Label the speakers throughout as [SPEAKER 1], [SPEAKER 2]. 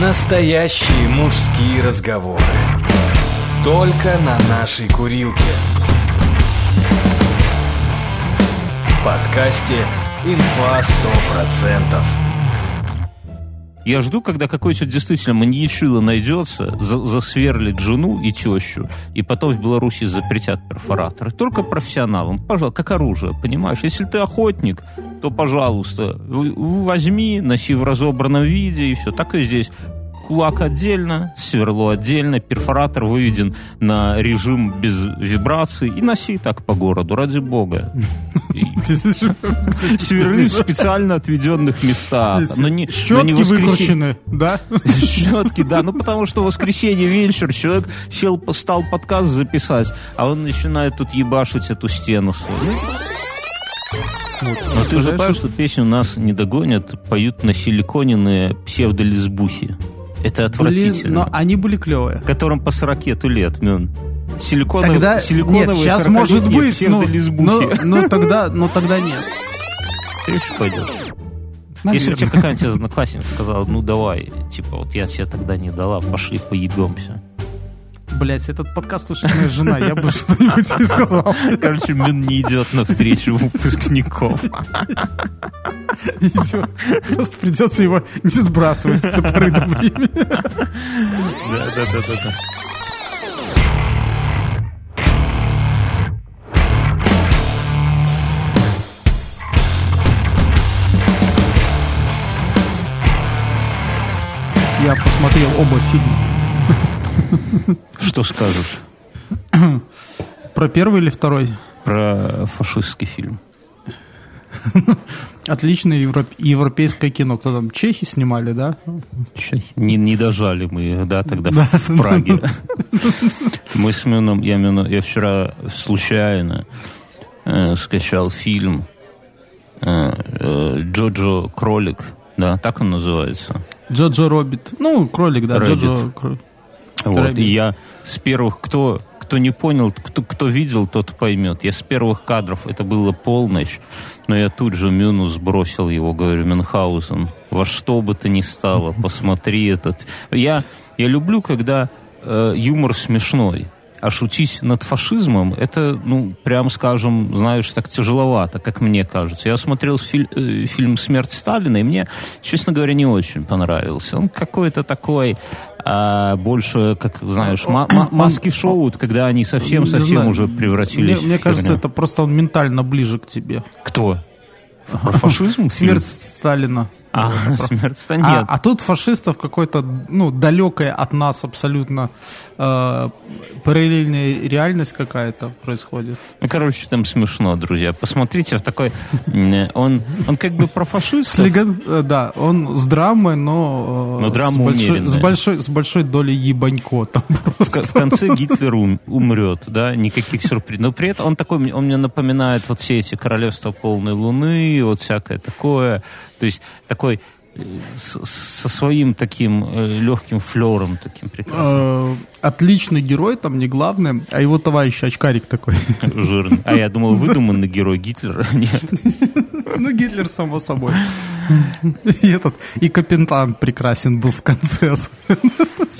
[SPEAKER 1] Настоящие мужские разговоры. Только на нашей курилке. В подкасте «Инфа 100%».
[SPEAKER 2] Я жду, когда какой-то действительно маньячило найдется, за, засверлит жену и тещу, и потом в Беларуси запретят перфораторы. Только профессионалам. Пожалуйста, как оружие, понимаешь? Если ты охотник, то, пожалуйста, возьми, носи в разобранном виде, и все. Так и здесь кулак отдельно, сверло отдельно, перфоратор выведен на режим без вибраций и носи так по городу, ради бога. Сверли в специально отведенных местах.
[SPEAKER 3] Щетки выкручены, да?
[SPEAKER 2] Щетки, да. Ну, потому что воскресенье вечер, человек сел, стал подкаст записать, а он начинает тут ебашить эту стену свою. Но ты же понимаешь, что песню нас не догонят, поют на силиконенные псевдолесбухи. Это отвратительно. Блин,
[SPEAKER 3] но они были клевые.
[SPEAKER 2] Которым по 40 лет, мен. Силиконов,
[SPEAKER 3] тогда, нет, сейчас может быть, но, но, но, тогда, но тогда нет.
[SPEAKER 2] Конечно, пойдет. Наверное. Если бы тебе какая-нибудь одноклассница сказала, ну давай, типа, вот я тебе тогда не дала, пошли поебемся.
[SPEAKER 3] Блять, этот подкаст слушает моя жена, я бы что-нибудь не сказал.
[SPEAKER 2] Короче, Мин не идет на встречу выпускников.
[SPEAKER 3] Идет. Просто придется его не сбрасывать до поры до времени. Да,
[SPEAKER 2] да, да, да, да.
[SPEAKER 3] Я посмотрел оба фильма.
[SPEAKER 2] Что скажешь?
[SPEAKER 3] Про первый или второй?
[SPEAKER 2] Про фашистский фильм.
[SPEAKER 3] Отличное европ... европейское кино. Кто там, чехи снимали, да?
[SPEAKER 2] Чехи. Не, не дожали мы да, тогда да. в Праге. Мы с Мином, я, Мину, я вчера случайно э, скачал фильм э, э, Джоджо Кролик, да, так он называется.
[SPEAKER 3] Джоджо Робит. Ну, кролик, да.
[SPEAKER 2] Джоджо Кролик. Вот, и я с первых, кто, кто не понял, кто, кто видел, тот поймет. Я с первых кадров, это было полночь, но я тут же Мюну сбросил его, говорю, Мюнхгаузен, во что бы то ни стало, посмотри этот. Я, я люблю, когда э, юмор смешной. А шутить над фашизмом, это, ну, прям скажем, знаешь, так тяжеловато, как мне кажется. Я смотрел филь э, фильм «Смерть Сталина», и мне, честно говоря, не очень понравился. Он какой-то такой а больше, как знаешь, маски шоу, когда они совсем-совсем уже превратились.
[SPEAKER 3] Мне, мне кажется, это просто он ментально ближе к тебе.
[SPEAKER 2] Кто? Про фашизм?
[SPEAKER 3] Смерть Сталина.
[SPEAKER 2] А, смерть
[SPEAKER 3] а, нет. А, тут фашистов какой-то, ну, далекая от нас абсолютно э, параллельная реальность какая-то происходит.
[SPEAKER 2] Ну, короче, там смешно, друзья. Посмотрите в такой... Он, он как бы про фашистов.
[SPEAKER 3] Э, да, он с драмой, но...
[SPEAKER 2] Э, но драма с большой,
[SPEAKER 3] с большой, с большой долей ебанько там
[SPEAKER 2] В, в конце Гитлер ум, умрет, да, никаких сюрпризов. Но при этом он такой, он мне напоминает вот все эти королевства полной луны, вот всякое такое. То есть такой э, со своим таким э, легким флером таким прекрасным.
[SPEAKER 3] Э, отличный герой, там не главный, а его товарищ очкарик такой.
[SPEAKER 2] Жирный. А я думал, выдуманный герой Гитлера. Нет.
[SPEAKER 3] Ну, Гитлер, само собой. И этот, и капитан прекрасен был в конце.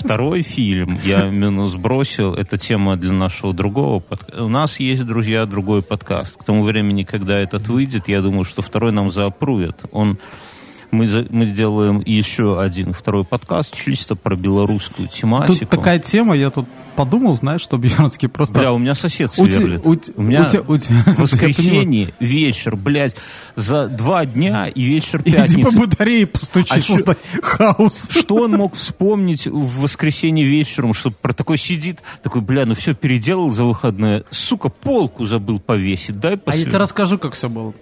[SPEAKER 2] Второй фильм я минус бросил. Это тема для нашего другого подкаста. У нас есть, друзья, другой подкаст. К тому времени, когда этот выйдет, я думаю, что второй нам заапрувит. Он мы, мы сделаем еще один второй подкаст чисто про белорусскую тематику.
[SPEAKER 3] Тут такая тема, я тут подумал, знаешь, что Бьернский просто...
[SPEAKER 2] Бля, у меня сосед сверлит. У, у, у меня у, у, воскресенье, вечер, блядь, за два дня и вечер пятницы.
[SPEAKER 3] Иди по батарее постучи, а что, хаос.
[SPEAKER 2] Что он мог вспомнить в воскресенье вечером, что про такой сидит, такой, бля, ну все переделал за выходные, сука, полку забыл повесить, дай
[SPEAKER 3] посмотрю. А я тебе расскажу, как все было.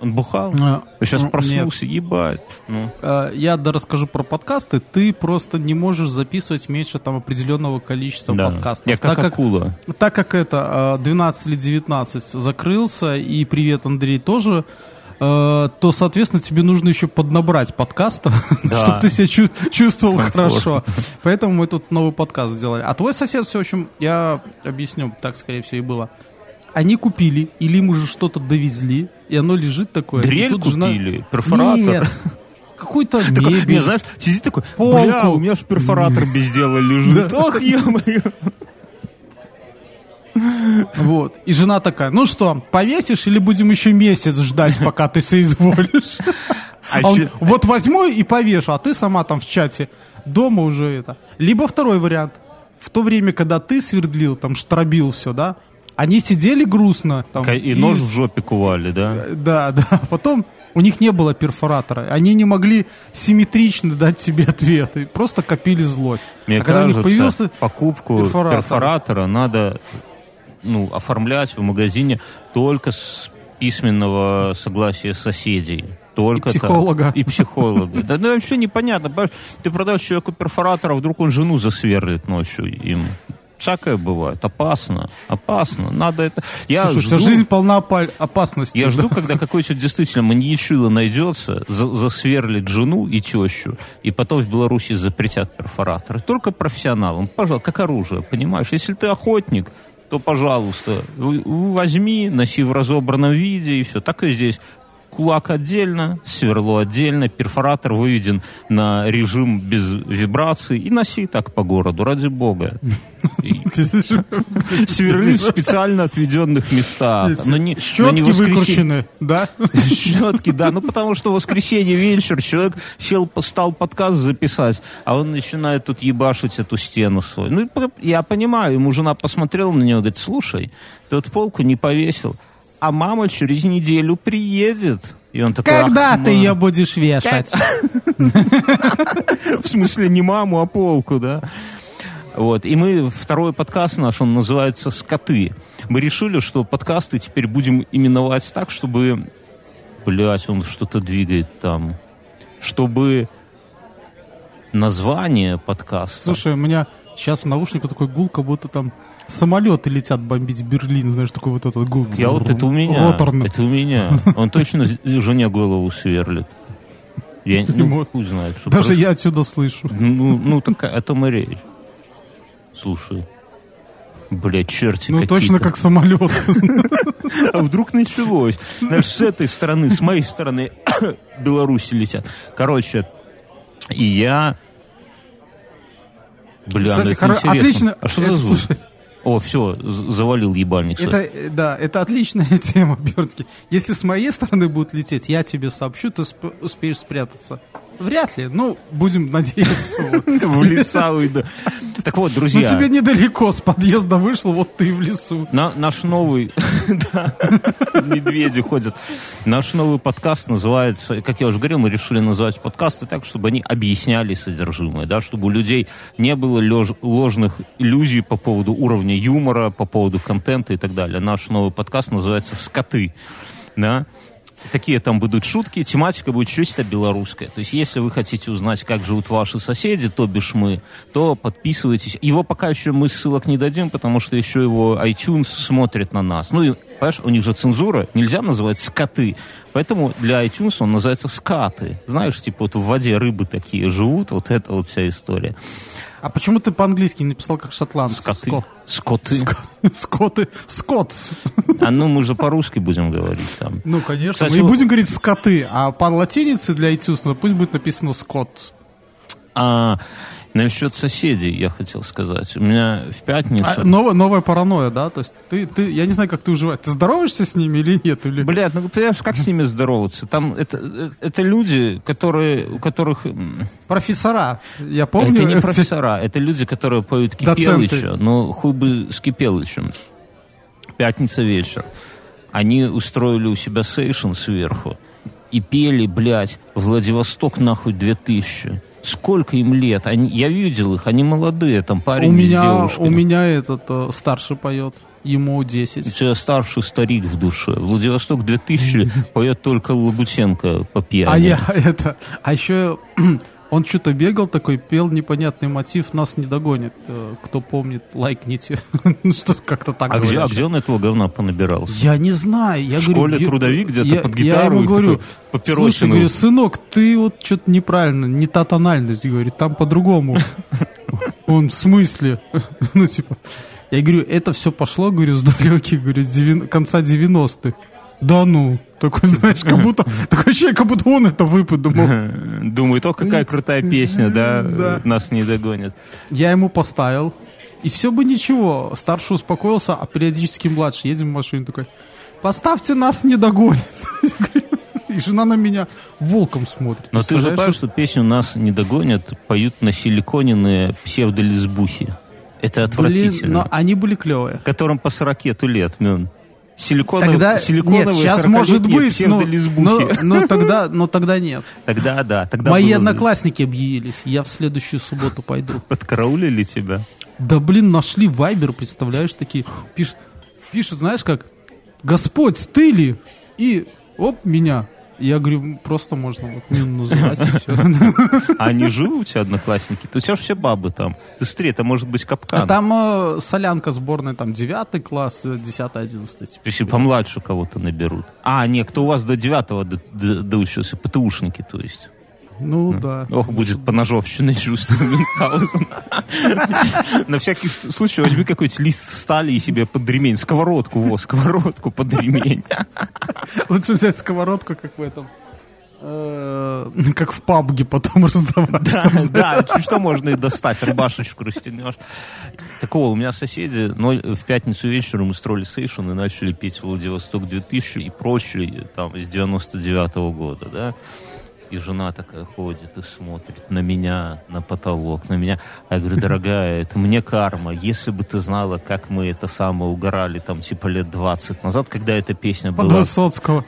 [SPEAKER 2] Он бухал? А, сейчас ну, проснулся, нет. ебать. Ну.
[SPEAKER 3] А, я да расскажу про подкасты. Ты просто не можешь записывать меньше там определенного количества да. подкастов.
[SPEAKER 2] Я как так акула.
[SPEAKER 3] Как, так как это 12 или 19 закрылся, и привет, Андрей, тоже то, соответственно, тебе нужно еще поднабрать подкастов, да. чтобы ты себя чу- чувствовал Комфортно. хорошо. Поэтому мы тут новый подкаст сделали. А твой сосед, все, в общем, я объясню, так, скорее всего, и было они купили, или им уже что-то довезли, и оно лежит такое.
[SPEAKER 2] Дрель купили, жена... перфоратор.
[SPEAKER 3] Нет. какую-то мебель.
[SPEAKER 2] Не, знаешь, сидит такой, бля, у меня же перфоратор без дела лежит. Ох, ё-моё.
[SPEAKER 3] Вот. И жена такая, ну что, повесишь или будем еще месяц ждать, пока ты соизволишь? А он, вот возьму и повешу, а ты сама там в чате дома уже это. Либо второй вариант. В то время, когда ты свердлил, там, штробил все, да, они сидели грустно. Там,
[SPEAKER 2] и, и нож в жопе кували, да?
[SPEAKER 3] Да, да. Потом у них не было перфоратора. Они не могли симметрично дать тебе ответы. Просто копили злость.
[SPEAKER 2] Мне а кажется, когда у них появился покупку перфоратор. перфоратора надо ну, оформлять в магазине только с письменного согласия соседей. Только
[SPEAKER 3] и психолога.
[SPEAKER 2] Так. И психолога. Да ну, вообще непонятно. Ты продаешь человеку перфоратора, вдруг он жену засверлит ночью им. Всякое бывает. Опасно. Опасно. Надо это...
[SPEAKER 3] Я Слушай, жду... жизнь полна опа- опасности.
[SPEAKER 2] Я да? жду, когда какой-то действительно маньячило найдется, за- засверлит жену и тещу, и потом в Беларуси запретят перфораторы. Только профессионалам. Пожалуйста, как оружие, понимаешь? Если ты охотник, то, пожалуйста, возьми, носи в разобранном виде, и все. Так и здесь. Кулак отдельно, сверло отдельно, перфоратор выведен на режим без вибраций и носи так по городу, ради бога. Сверли в специально отведенных местах.
[SPEAKER 3] Но не, Щетки не выкручены, да?
[SPEAKER 2] Щетки, да. Ну, потому что в воскресенье вечер человек сел, стал подкаст записать, а он начинает тут ебашить эту стену свою. Ну, я понимаю, ему жена посмотрела на него и говорит, слушай, ты вот полку не повесил, а мама через неделю приедет. И он такой,
[SPEAKER 3] Когда ты ее будешь вешать?
[SPEAKER 2] В смысле, не маму, а полку, да? Вот. И мы, второй подкаст наш, он называется «Скоты». Мы решили, что подкасты теперь будем именовать так, чтобы... Блять, он что-то двигает там. Чтобы название подкаста...
[SPEAKER 3] Слушай, у меня сейчас в наушниках такой гул, как будто там самолеты летят бомбить Берлин, знаешь, такой вот этот гул.
[SPEAKER 2] Я вот это у меня. Роторный. Это у меня. Он точно жене голову сверлит. Я, ну, пусть знает.
[SPEAKER 3] Что Даже просто... я отсюда слышу.
[SPEAKER 2] Ну, ну так о том и речь. Слушай. Бля, черти
[SPEAKER 3] Ну, точно как самолет.
[SPEAKER 2] А вдруг началось? Знаешь, с этой стороны, с моей стороны Беларуси летят. Короче, и я... Бля, Кстати, ну это хоро... отлично. А что это, за звук? Слушай, о, все, завалил ебальник.
[SPEAKER 3] Это, да, это отличная тема, Бёрдский. Если с моей стороны будут лететь, я тебе сообщу, ты сп- успеешь спрятаться. Вряд ли, ну, будем надеяться.
[SPEAKER 2] В леса уйду. Так вот, друзья.
[SPEAKER 3] Ну, тебе недалеко, с подъезда вышел, вот ты в лесу.
[SPEAKER 2] Наш новый... Медведи ходят. Наш новый подкаст называется, как я уже говорил, мы решили называть подкасты так, чтобы они объясняли содержимое, да, чтобы у людей не было ложных иллюзий по поводу уровня юмора, по поводу контента и так далее. Наш новый подкаст называется «Скоты». Да? Такие там будут шутки, тематика будет чисто белорусская. То есть, если вы хотите узнать, как живут ваши соседи, то бишь мы, то подписывайтесь. Его пока еще мы ссылок не дадим, потому что еще его iTunes смотрит на нас. Ну и, понимаешь, у них же цензура, нельзя называть скоты. Поэтому для iTunes он называется скаты. Знаешь, типа вот в воде рыбы такие живут, вот это вот вся история.
[SPEAKER 3] А почему ты по-английски не написал как шотландцы?
[SPEAKER 2] Скоты. Скот. Скоты.
[SPEAKER 3] Скоты. Скотс.
[SPEAKER 2] А ну мы же по-русски будем говорить там.
[SPEAKER 3] Ну, конечно. Кстати, мы и будем говорить скоты, а по латинице для iTunes пусть будет написано скот.
[SPEAKER 2] А, Насчет соседей я хотел сказать. У меня в пятницу... А,
[SPEAKER 3] новая, новая паранойя, да? То есть ты, ты, я не знаю, как ты уживаешь. Ты здороваешься с ними или нет? Или...
[SPEAKER 2] Блядь, ну понимаешь, как с ними здороваться? Там это, это люди, которые, у которых...
[SPEAKER 3] Профессора, я помню.
[SPEAKER 2] Это не профессора, это люди, которые поют Кипелыча. Ну, хуй бы с Кипелычем. Пятница вечер. Они устроили у себя сейшн сверху и пели, блядь, Владивосток нахуй 2000 сколько им лет? Они, я видел их, они молодые, там парень
[SPEAKER 3] у меня, девушка. У меня этот э, старший поет. Ему 10. У
[SPEAKER 2] тебя старший старик в душе. Владивосток 2000 поет только Лабутенко по пьяни.
[SPEAKER 3] А я это... А еще он что-то бегал такой, пел непонятный мотив, нас не догонит. Э, кто помнит, лайкните. ну, что как-то так
[SPEAKER 2] а где, а где он этого говна понабирался?
[SPEAKER 3] Я не знаю. Я
[SPEAKER 2] в говорю, школе трудовик где-то под гитару.
[SPEAKER 3] Я ему говорю, слушай, говорю, сынок, ты вот что-то неправильно, не та тональность, говорит, там по-другому. Он в смысле? ну, типа, я говорю, это все пошло, говорю, с далеких, говорю, конца 90-х. Да ну, такой, знаешь, как будто, такое ощущение, как будто он это выпадумал.
[SPEAKER 2] Думаю, о, какая крутая песня, да, да. нас не догонит.
[SPEAKER 3] Я ему поставил, и все бы ничего. Старший успокоился, а периодически младший едем в машине такой, поставьте нас не догонит. И жена на меня волком смотрит.
[SPEAKER 2] Но ты же понимаешь, что песню «Нас не догонят» поют на силиконенные псевдолесбухи. Это отвратительно. Блин,
[SPEAKER 3] но они были клевые.
[SPEAKER 2] Которым по 40 лет, мен. Силиконов,
[SPEAKER 3] тогда,
[SPEAKER 2] силиконовые
[SPEAKER 3] нет, сейчас может быть, но, но, но, тогда, но тогда нет.
[SPEAKER 2] Тогда да. Тогда
[SPEAKER 3] Мои было... одноклассники объявились, я в следующую субботу пойду.
[SPEAKER 2] Подкараулили тебя?
[SPEAKER 3] Да блин, нашли вайбер, представляешь, такие, пишут, пишут, знаешь как, Господь, ты ли? И, оп, меня. Я говорю, просто можно вот Мину называть и все.
[SPEAKER 2] А они живы у тебя одноклассники? Ты все же все бабы там. Ты смотри, это может быть капкан.
[SPEAKER 3] А там э, солянка сборная, там, девятый класс, э, десятый, одиннадцатый.
[SPEAKER 2] Если помладше кого-то наберут. А, нет, кто у вас до девятого доучился? ПТУшники, то есть.
[SPEAKER 3] Ну, да.
[SPEAKER 2] Ох, будет поножовщина Мюнхгаузена. На всякий случай возьми какой-нибудь лист стали и себе под ремень. Сковородку, во, сковородку под ремень.
[SPEAKER 3] Лучше взять сковородку, как в этом э, как в пабге потом раздавать.
[SPEAKER 2] Да, да, что можно и достать, рубашечку растянешь. Такого, у меня соседи в пятницу вечером мы строили сейшн и начали петь Владивосток 2000 и прочее, там, из 99 -го года, да. И жена такая ходит и смотрит на меня, на потолок, на меня. А я говорю, дорогая, это мне карма. Если бы ты знала, как мы это самое угорали там типа лет 20 назад, когда эта песня была... Под
[SPEAKER 3] Высоцкого.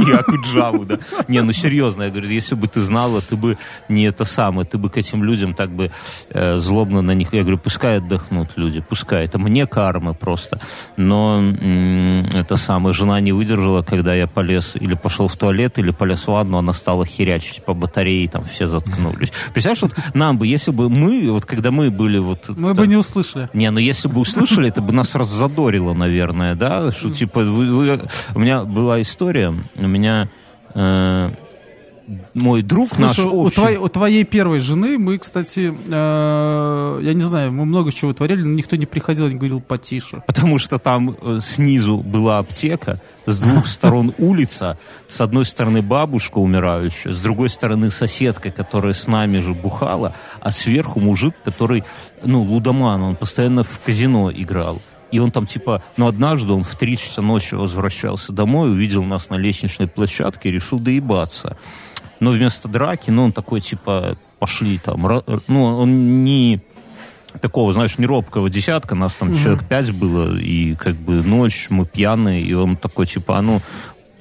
[SPEAKER 2] И Акуджаву, да. Не, ну серьезно, я говорю, если бы ты знала, ты бы не это самое, ты бы к этим людям так бы э, злобно на них... Я говорю, пускай отдохнут люди, пускай. Это мне карма просто. Но это самое, жена не выдержала, когда я полез или пошел в туалет, или полез в ванну, она стала херячить по батарее, там все заткнулись. Представляешь, вот нам бы, если бы мы, вот когда мы были вот...
[SPEAKER 3] Мы бы не услышали.
[SPEAKER 2] Не, ну если бы услышали, это бы нас раззадорило, наверное, да, что типа вы, вы... У меня была история, у меня... Э, мой друг Слушай, наш общий.
[SPEAKER 3] У, твоей, у твоей первой жены мы, кстати, э, я не знаю, мы много чего творили, но никто не приходил и не говорил потише.
[SPEAKER 2] Потому что там э, снизу была аптека, с двух сторон улица, с одной стороны бабушка умирающая, с другой стороны соседка, которая с нами же бухала, а сверху мужик, который, ну, лудоман, он постоянно в казино играл. И он там типа, ну однажды он в три часа ночи возвращался домой, увидел нас на лестничной площадке и решил доебаться но вместо драки, ну, он такой, типа, пошли там, ну, он не такого, знаешь, не робкого десятка, нас там mm-hmm. человек пять было, и как бы ночь, мы пьяные, и он такой, типа, а ну,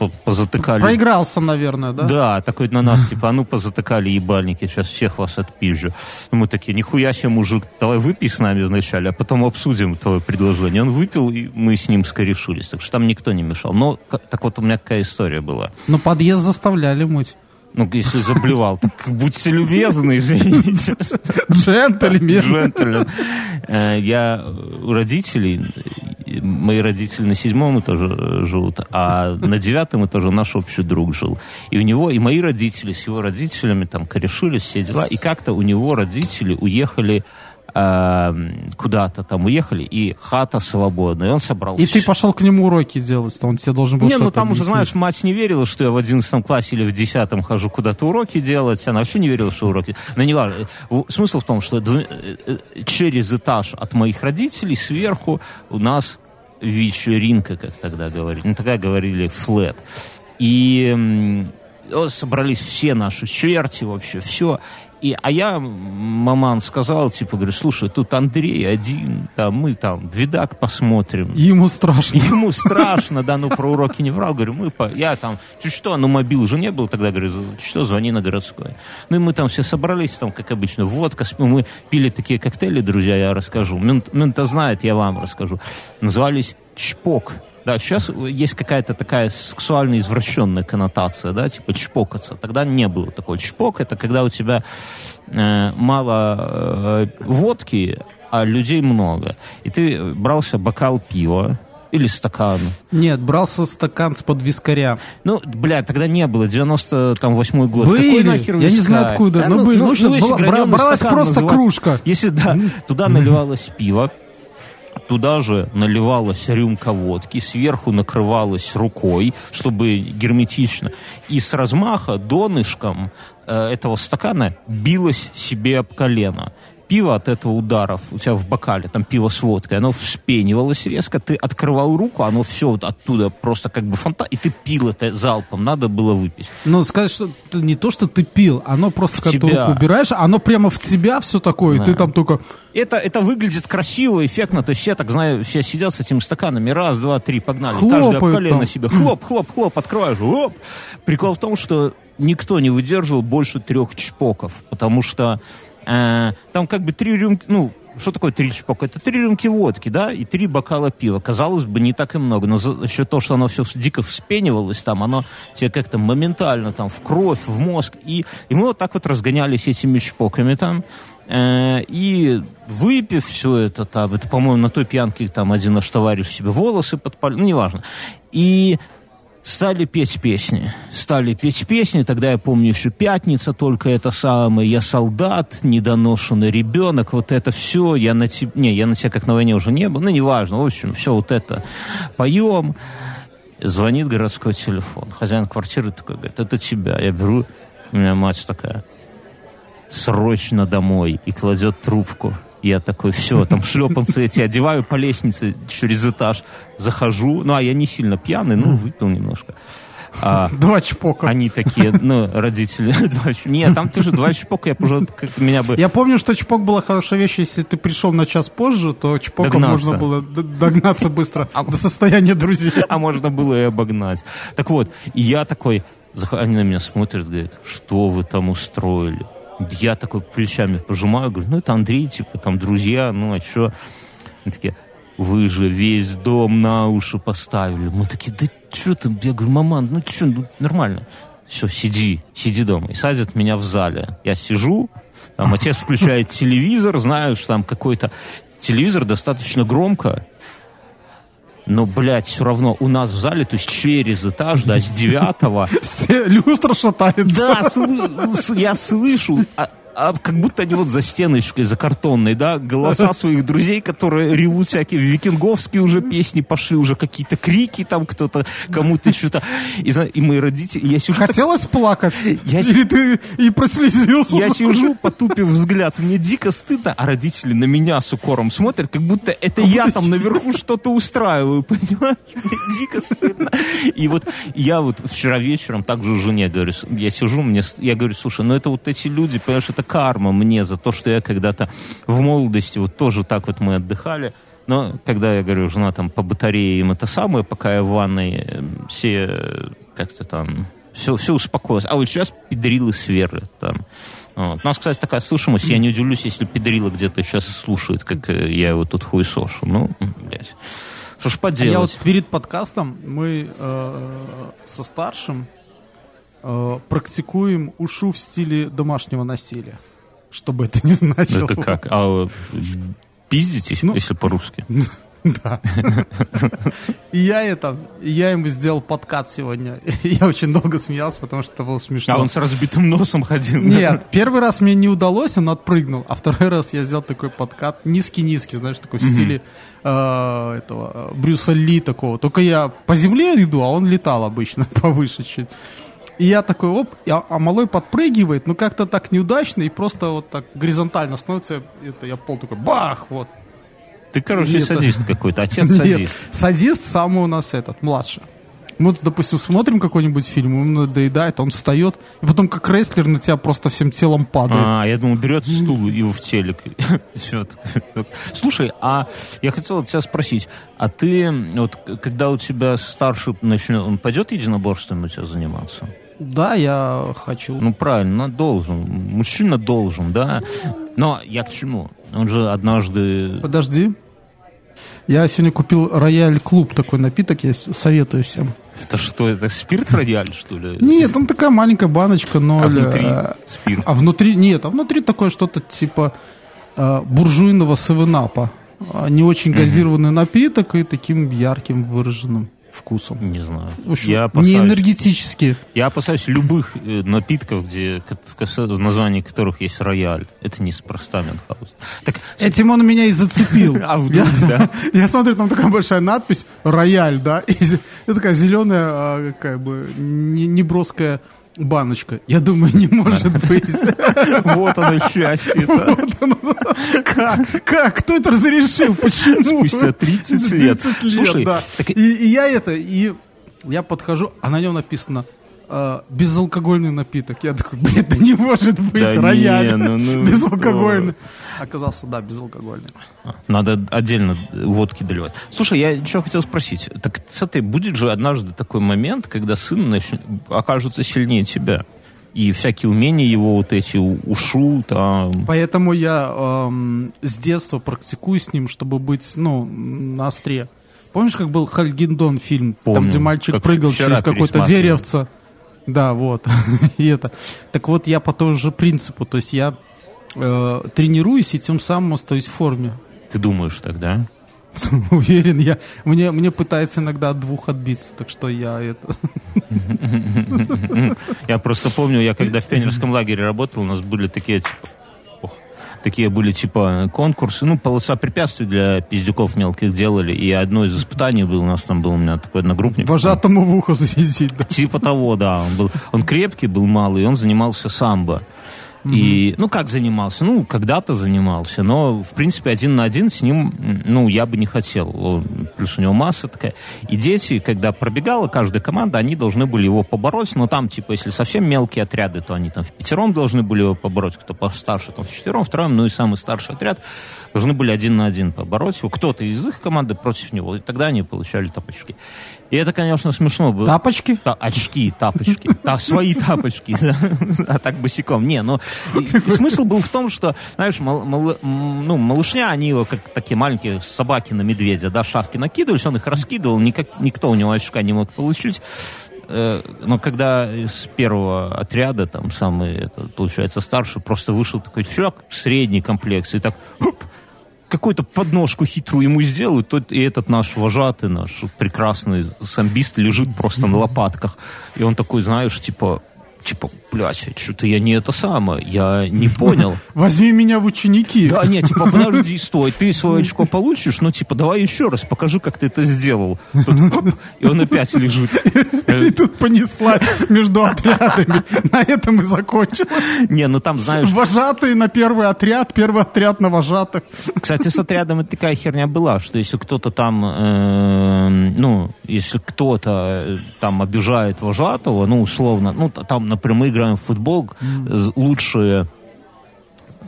[SPEAKER 2] позатыкали.
[SPEAKER 3] Проигрался, наверное, да?
[SPEAKER 2] Да, такой на нас, типа, а ну позатыкали ебальники, сейчас всех вас отпизжу. Мы такие, нихуя себе, мужик, давай выпей с нами вначале, а потом обсудим твое предложение. Он выпил, и мы с ним скорешились. Так что там никто не мешал. Но, так вот, у меня какая история была.
[SPEAKER 3] Но подъезд заставляли мыть.
[SPEAKER 2] Ну, если заблевал, так будьте любезны, извините.
[SPEAKER 3] Джентльмен.
[SPEAKER 2] Джентльмен. Э, я у родителей, мои родители на седьмом этаже живут, а на девятом этаже наш общий друг жил. И у него, и мои родители с его родителями там корешились, все дела. И как-то у него родители уехали э, куда-то там уехали, и хата свободная, и он собрал...
[SPEAKER 3] И ты пошел к нему уроки делать, он тебе должен был
[SPEAKER 2] Не, ну там уже, знаешь, мать не верила, что я в одиннадцатом классе или в десятом хожу куда-то уроки делать, она вообще не верила, что уроки... Но не важно. Смысл в том, что э, э, через этаж от моих родителей сверху у нас вечеринка, как тогда говорили. Ну, тогда говорили флет. И собрались все наши черти вообще, все. И, а я, маман, сказал, типа, говорю, слушай, тут Андрей один, там, мы там видак посмотрим.
[SPEAKER 3] Ему страшно.
[SPEAKER 2] Ему страшно, да, ну про уроки не врал. Говорю, мы, по... я там, чуть что, ну мобил же не был тогда, говорю, что, звони на городской. Ну и мы там все собрались, там, как обычно, водка, мы пили такие коктейли, друзья, я расскажу. Мент, мента знает, я вам расскажу. Назывались Чпок. Да, сейчас есть какая-то такая сексуально извращенная коннотация, да, типа чпокаться. Тогда не было такого. Чпок — это когда у тебя э, мало э, водки, а людей много. И ты брался бокал пива, или стакан?
[SPEAKER 3] Нет, брался стакан с под вискаря.
[SPEAKER 2] Ну, бля, тогда не было, 98-й год.
[SPEAKER 3] Были, Какой нахер Я не знаю откуда, да, но ну, были. Ну, ну, ну, была, бралась просто называть, кружка.
[SPEAKER 2] Если, да, туда наливалось пиво, Туда же наливалась рюмка водки, сверху накрывалась рукой, чтобы герметично. И с размаха донышком э, этого стакана билось себе об колено пиво от этого ударов у тебя в бокале, там пиво с водкой, оно вспенивалось резко, ты открывал руку, оно все вот оттуда просто как бы фонтан, и ты пил это залпом, надо было выпить.
[SPEAKER 3] Ну, сказать, что не то, что ты пил, оно просто, когда тебя. руку убираешь, оно прямо в тебя все такое, да. и ты там только...
[SPEAKER 2] Это, это выглядит красиво, эффектно, то есть все, так знаю, все сидят с этими стаканами, раз, два, три, погнали, Хлопают каждый об колено там. себе, хлоп, хлоп, хлоп, открываешь, хлоп. Прикол в том, что никто не выдерживал больше трех чпоков, потому что Э, там как бы три рюмки, ну, что такое три чпока? Это три рюмки водки, да, и три бокала пива. Казалось бы, не так и много, но за счет того, что оно все дико вспенивалось там, оно тебе как-то моментально там в кровь, в мозг. И, и мы вот так вот разгонялись этими чпоками там. Э, и выпив все это там, это, по-моему, на той пьянке там один наш товарищ себе волосы подпалил, ну, неважно. И Стали петь песни. Стали петь песни. Тогда я помню еще «Пятница», только это самое. «Я солдат», «Недоношенный ребенок». Вот это все. Я на тебе... Не, я на тебя как на войне уже не был. Ну, неважно. В общем, все вот это поем. Звонит городской телефон. Хозяин квартиры такой говорит, это тебя. Я беру, у меня мать такая, срочно домой. И кладет трубку. Я такой, все, там шлепанцы эти одеваю по лестнице через этаж, захожу. Ну, а я не сильно пьяный, ну, выпил немножко.
[SPEAKER 3] А, два чпока.
[SPEAKER 2] Они такие, ну, родители. Два, нет, там тоже два чпока, я уже как меня бы...
[SPEAKER 3] Я помню, что чпок была хорошая вещь, если ты пришел на час позже, то чпоком догнаться. можно было догнаться быстро а, до состояния друзей.
[SPEAKER 2] А можно было и обогнать. Так вот, я такой, они на меня смотрят, говорят, что вы там устроили? Я такой плечами пожимаю, говорю, ну это Андрей, типа, там, друзья, ну а что? Они такие, вы же весь дом на уши поставили. Мы такие, да что ты? Я говорю, маман, ну что, ну, нормально. Все, сиди, сиди дома. И садят меня в зале. Я сижу, там отец включает телевизор, знаешь, там какой-то телевизор достаточно громко, но, блядь, все равно у нас в зале, то есть через этаж, да, с девятого...
[SPEAKER 3] Люстра шатается.
[SPEAKER 2] Да, я слышу, а а как будто они вот за стеночкой, за картонной, да, голоса своих друзей, которые ревут всякие викинговские уже песни пошли, уже какие-то крики там кто-то, кому-то что-то. И, и мои родители... Я
[SPEAKER 3] сижу Хотелось так... плакать? Я... Или ты и прослезился?
[SPEAKER 2] Я сижу, потупив взгляд, мне дико стыдно, а родители на меня с укором смотрят, как будто это я там наверху что-то устраиваю, понимаешь? Мне дико стыдно. И вот я вот вчера вечером также жене говорю, я сижу, мне, я говорю, слушай, ну это вот эти люди, понимаешь, это карма мне за то, что я когда-то в молодости вот тоже так вот мы отдыхали. Но когда я говорю, жена там по батарее им это самое, пока я в ванной, э, все как-то там все, все успокоилось. А вот сейчас педрилы сверы там. Вот. У нас, кстати, такая слышимость. Я не удивлюсь, если педрила где-то сейчас слушает, как э, я его тут хуесошу. Ну, блядь. Что ж поделать? А я вот
[SPEAKER 3] перед подкастом мы э, со старшим э, практикуем ушу в стиле домашнего насилия. Что бы это ни значило.
[SPEAKER 2] Это как? А пиздитесь, ну, если по-русски?
[SPEAKER 3] Да. И я это, я ему сделал подкат сегодня. Я очень долго смеялся, потому что это было смешно.
[SPEAKER 2] А он с разбитым носом ходил?
[SPEAKER 3] Нет, первый раз мне не удалось, он отпрыгнул, а второй раз я сделал такой подкат, низкий-низкий, знаешь, такой в стиле э, этого Брюса Ли такого. Только я по земле иду, а он летал обычно повыше чуть. И я такой, оп, а, а малой подпрыгивает, но как-то так неудачно, и просто вот так горизонтально становится, это я пол такой, бах, вот.
[SPEAKER 2] Ты, короче, Нет, садист какой-то, отец Нет, садист.
[SPEAKER 3] садист самый у нас этот, младший. Мы, допустим, смотрим какой-нибудь фильм, ему надоедает, он встает, и потом как рестлер на тебя просто всем телом падает.
[SPEAKER 2] А, я думал, берет стул его в телек. Слушай, а я хотел тебя спросить, а ты, вот когда у тебя старший начнет, он пойдет единоборством у тебя заниматься?
[SPEAKER 3] Да, я хочу.
[SPEAKER 2] Ну, правильно, должен. Мужчина должен, да. Но я к чему? Он же однажды...
[SPEAKER 3] Подожди. Я сегодня купил Рояль Клуб, такой напиток, я советую всем.
[SPEAKER 2] Это что, это спирт Рояль, что ли?
[SPEAKER 3] Нет, там такая маленькая баночка, но...
[SPEAKER 2] А внутри э, спирт?
[SPEAKER 3] А внутри, нет, а внутри такое что-то типа э, буржуйного севенапа. Не очень газированный напиток и таким ярким выраженным вкусом?
[SPEAKER 2] Не знаю.
[SPEAKER 3] общем, я опасаюсь, не энергетически.
[SPEAKER 2] Я опасаюсь любых э, напитков, где в названии которых есть рояль. Это неспроста Мюнхгаузен.
[SPEAKER 3] Так, Этим он меня и зацепил. А вдруг, да? Я смотрю, там такая большая надпись «Рояль», да, и такая зеленая, а, как бы, неброская баночка. Я думаю, не может быть.
[SPEAKER 2] Вот оно счастье
[SPEAKER 3] Как? Как? Кто это разрешил? Почему?
[SPEAKER 2] Спустя 30 лет.
[SPEAKER 3] 30 лет,
[SPEAKER 2] Слушай.
[SPEAKER 3] И я это, и я подхожу, а на нем написано э, безалкогольный напиток. Я такой, блин, да не может быть,
[SPEAKER 2] Да
[SPEAKER 3] рояль
[SPEAKER 2] не, ну, ну,
[SPEAKER 3] безалкогольный. Оказался, да, безалкогольный.
[SPEAKER 2] Надо отдельно водки доливать. Слушай, я еще хотел спросить. Так смотри, будет же однажды такой момент, когда сын нач... окажется сильнее тебя. И всякие умения его вот эти ушу, там...
[SPEAKER 3] Поэтому я эм, с детства практикую с ним, чтобы быть, ну, на остре. Помнишь, как был Хальгиндон фильм, там,
[SPEAKER 2] Помню.
[SPEAKER 3] где мальчик прыгал через какое-то деревце? Да, вот. И это. Так вот, я по тому же принципу. То есть я э, тренируюсь и тем самым остаюсь в форме.
[SPEAKER 2] Ты думаешь тогда?
[SPEAKER 3] Уверен, я. Мне, мне пытается иногда от двух отбиться, так что я это.
[SPEAKER 2] Я просто помню, я когда в пионерском лагере работал, у нас были такие, типа, такие были, типа, конкурсы, ну, полоса препятствий для пиздюков мелких делали, и одно из испытаний было, у нас там был у меня такой одногруппник.
[SPEAKER 3] Вожатому в ухо завезить, да.
[SPEAKER 2] Типа того, да. Он, был, он крепкий был малый, он занимался самбо. И, ну, как занимался? Ну, когда-то занимался, но, в принципе, один на один с ним, ну, я бы не хотел. Плюс у него масса такая. И дети, когда пробегала каждая команда, они должны были его побороть, но там, типа, если совсем мелкие отряды, то они там в пятером должны были его побороть, кто постарше, там в четвером, втроем, ну и самый старший отряд должны были один на один побороть его. Кто-то из их команды против него, и тогда они получали тапочки. И это, конечно, смешно было.
[SPEAKER 3] Тапочки?
[SPEAKER 2] Та- очки, тапочки. Та, свои тапочки. А так босиком. Не, ну, смысл был в том, что, знаешь, ну, малышня, они его, как такие маленькие собаки на медведя, да, шавки накидывались, он их раскидывал, никак, никто у него очка не мог получить. Э, Но когда из первого отряда, там, самый, это, получается, старший, просто вышел такой чувак средней комплекции, и так, хуп, какую-то подножку хитрую ему сделал, и, тот, и этот наш вожатый, наш прекрасный самбист лежит просто на лопатках. И он такой, знаешь, типа, типа, блядь, что-то я не это самое, я не понял.
[SPEAKER 3] Возьми меня в ученики.
[SPEAKER 2] Да, нет, типа, подожди, стой, ты свое очко получишь, но, типа, давай еще раз, покажи, как ты это сделал. Тут, хоп, и он опять лежит.
[SPEAKER 3] И тут понеслась между отрядами. На этом и закончилось.
[SPEAKER 2] Не, ну там, знаешь,
[SPEAKER 3] Вожатые на первый отряд, первый отряд на вожатых.
[SPEAKER 2] Кстати, с отрядом это такая херня была, что если кто-то там, э, ну, если кто-то э, там обижает вожатого, ну, условно, ну, там, например, мы играем в футбол, з- лучшие